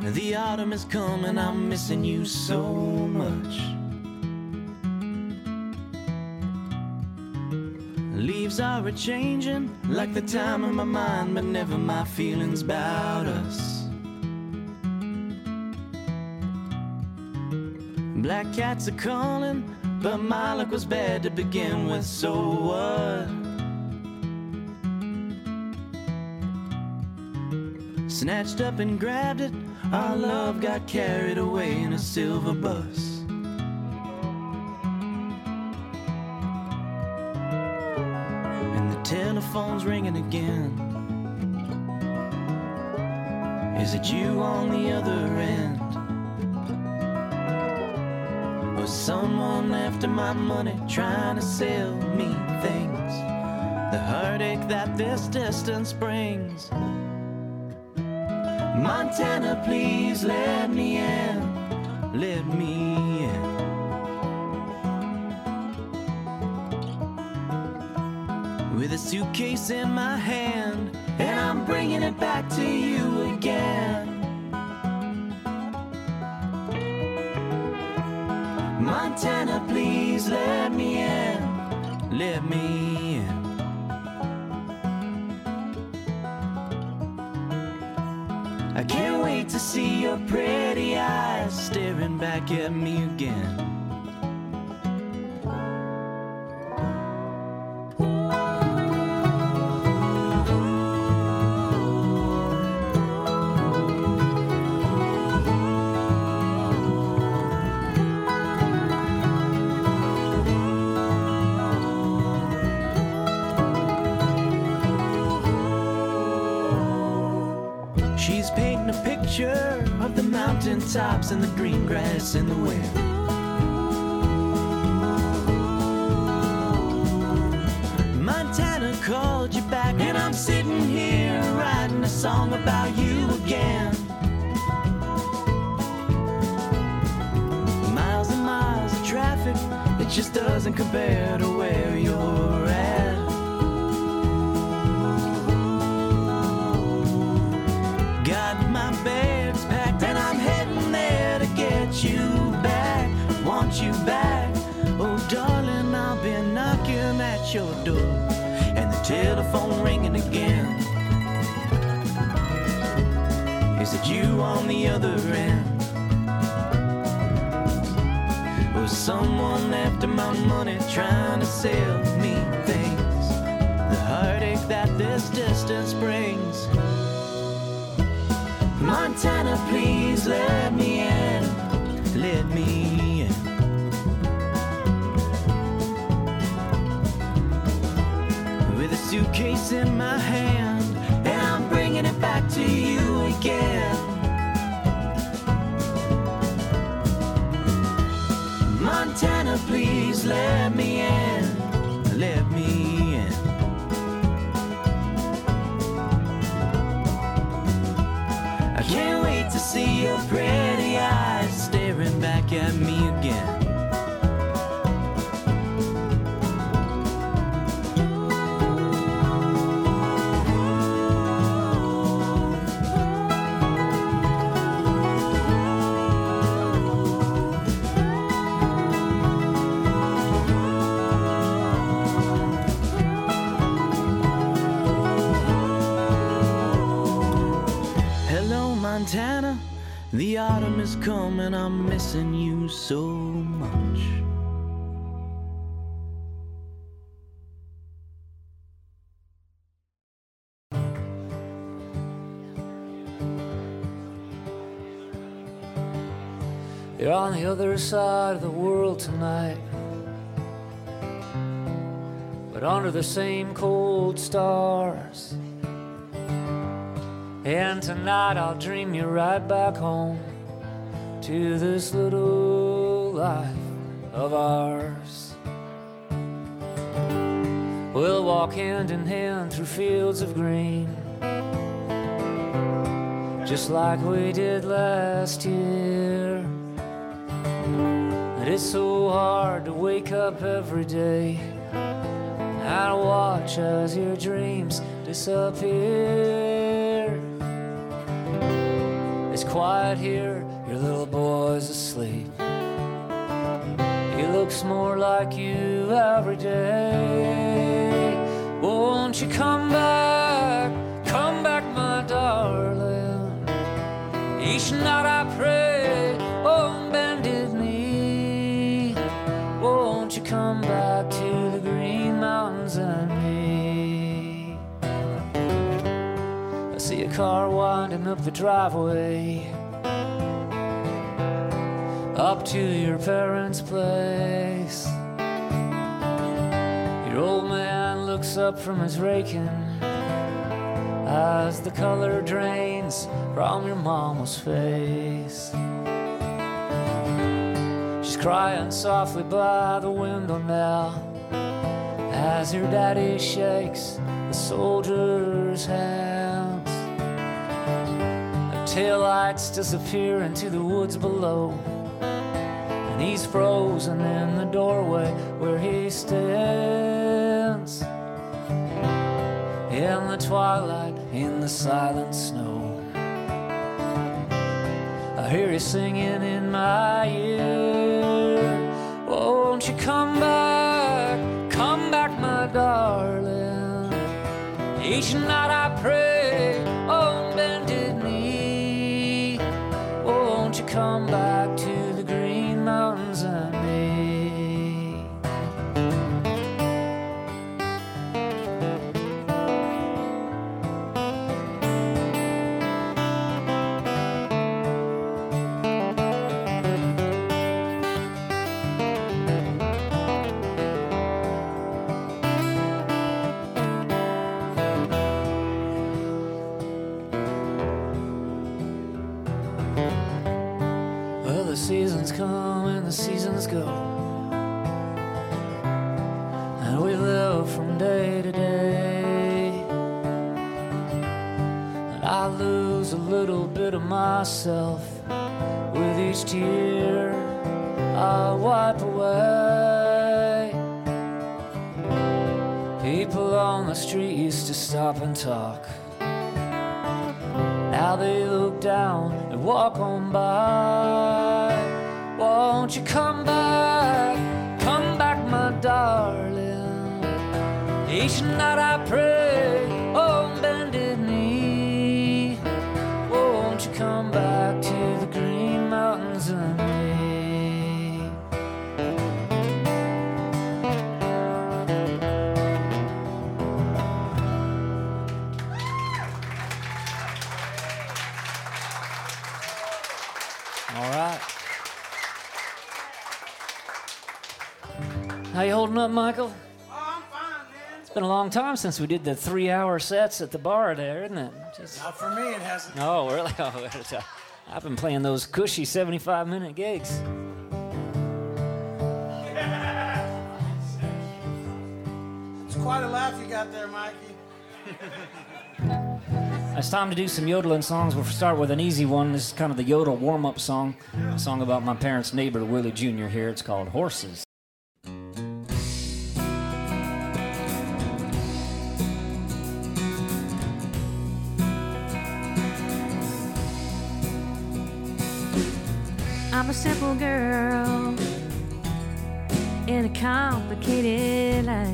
The autumn is coming, I'm missing you so much. Leaves are a changing, like the time of my mind, but never my feelings about us. Black cats are calling, but my luck was bad to begin with, so what? Snatched up and grabbed it, our love got carried away in a silver bus. And the telephone's ringing again. Is it you on the other end? Or someone after my money trying to sell me things? The heartache that this distance brings. Montana, please let me in. Let me in. With a suitcase in my hand, and I'm bringing it back to you again. See your pretty eyes staring back at me again. Tops and the green grass in the wind. Montana called you back, and I'm sitting here writing a song about you again. Miles and miles of traffic, it just doesn't compare to where you're your door. And the telephone ringing again. Is it you on the other end? Or someone after my money trying to sell me things? The heartache that this distance brings. Montana, please let suitcase in my hand, and I'm bringing it back to you again. Montana, please let me in. Let me in. I can't wait to see your pretty eyes staring back at me autumn is coming. I'm missing you so much. You're on the other side of the world tonight. But under the same cold stars. And tonight I'll dream you right back home to this little life of ours. We'll walk hand in hand through fields of green, just like we did last year. And it's so hard to wake up every day and watch as your dreams disappear. It's quiet here, your little boy's asleep. He looks more like you every day. Won't you come back? Come back, my darling. Each night I pray on bended knee. Won't you come back to the green mountains and me? I see a car winding up the driveway up to your parents' place. Your old man looks up from his raking as the color drains from your mama's face. She's crying softly by the window now as her daddy shakes the soldier's hands. The taillights disappear into the woods below. He's frozen in the doorway where he stands. In the twilight, in the silent snow. I hear you singing in my ear. Oh, won't you come back? Come back, my darling. Each night I pray on bended knee. Oh, won't you come back myself with each tear I wipe away. People on the street used to stop and talk. Now they look down and walk on by. Won't you come back? Come back, my darling. Each night I pray up, Michael? Oh, I'm fine, man. It's been a long time since we did the three hour sets at the bar there, isn't it? Just... Not for me, it hasn't. No, really? <laughs> Oh, uh, I've been playing those cushy 75 minute gigs. <laughs> it's quite a laugh you got there, Mikey. <laughs> It's time to do some yodeling songs. We'll start with an easy one. This is kind of the yodel warm up song, a song about my parents' neighbor, Willie Jr. here. It's called Horses. I'm a simple girl in a complicated life.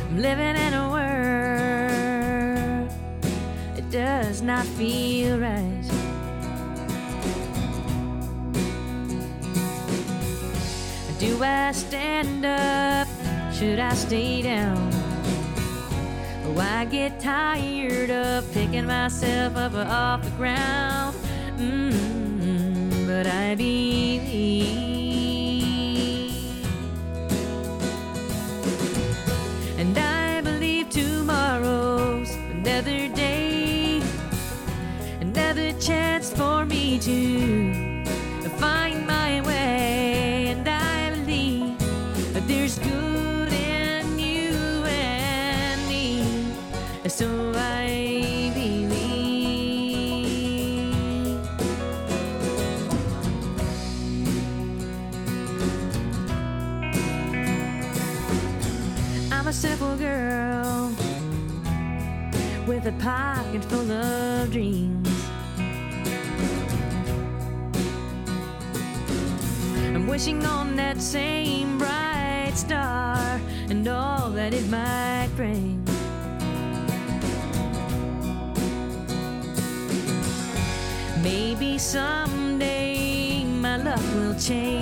I'm living in a world it does not feel right. Do I stand up? Should I stay down? I get tired of picking myself up off the ground. mm but I believe. And I believe tomorrow's another day, another chance for me to a pocket full of dreams. I'm wishing on that same bright star and all that it might bring. Maybe someday my luck will change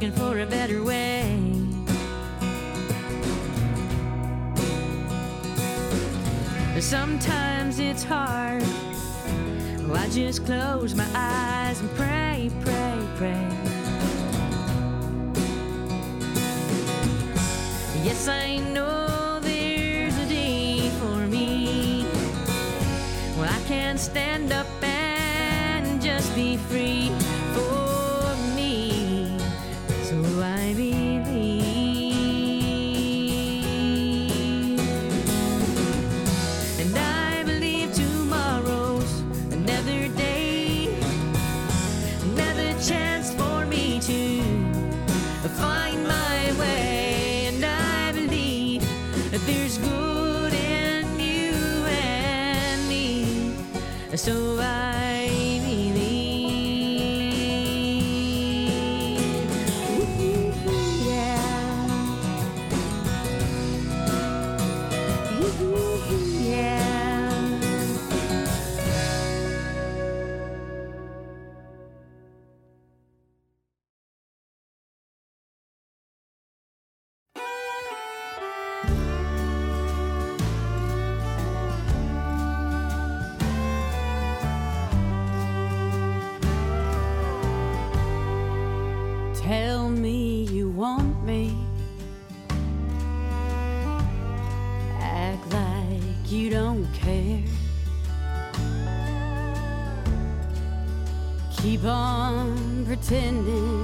working for a better way. Sometimes it's hard. Oh, I just close my eyes and pray, pray, pray. Yes, I know there's a day for me when I can stand up and just be free pretending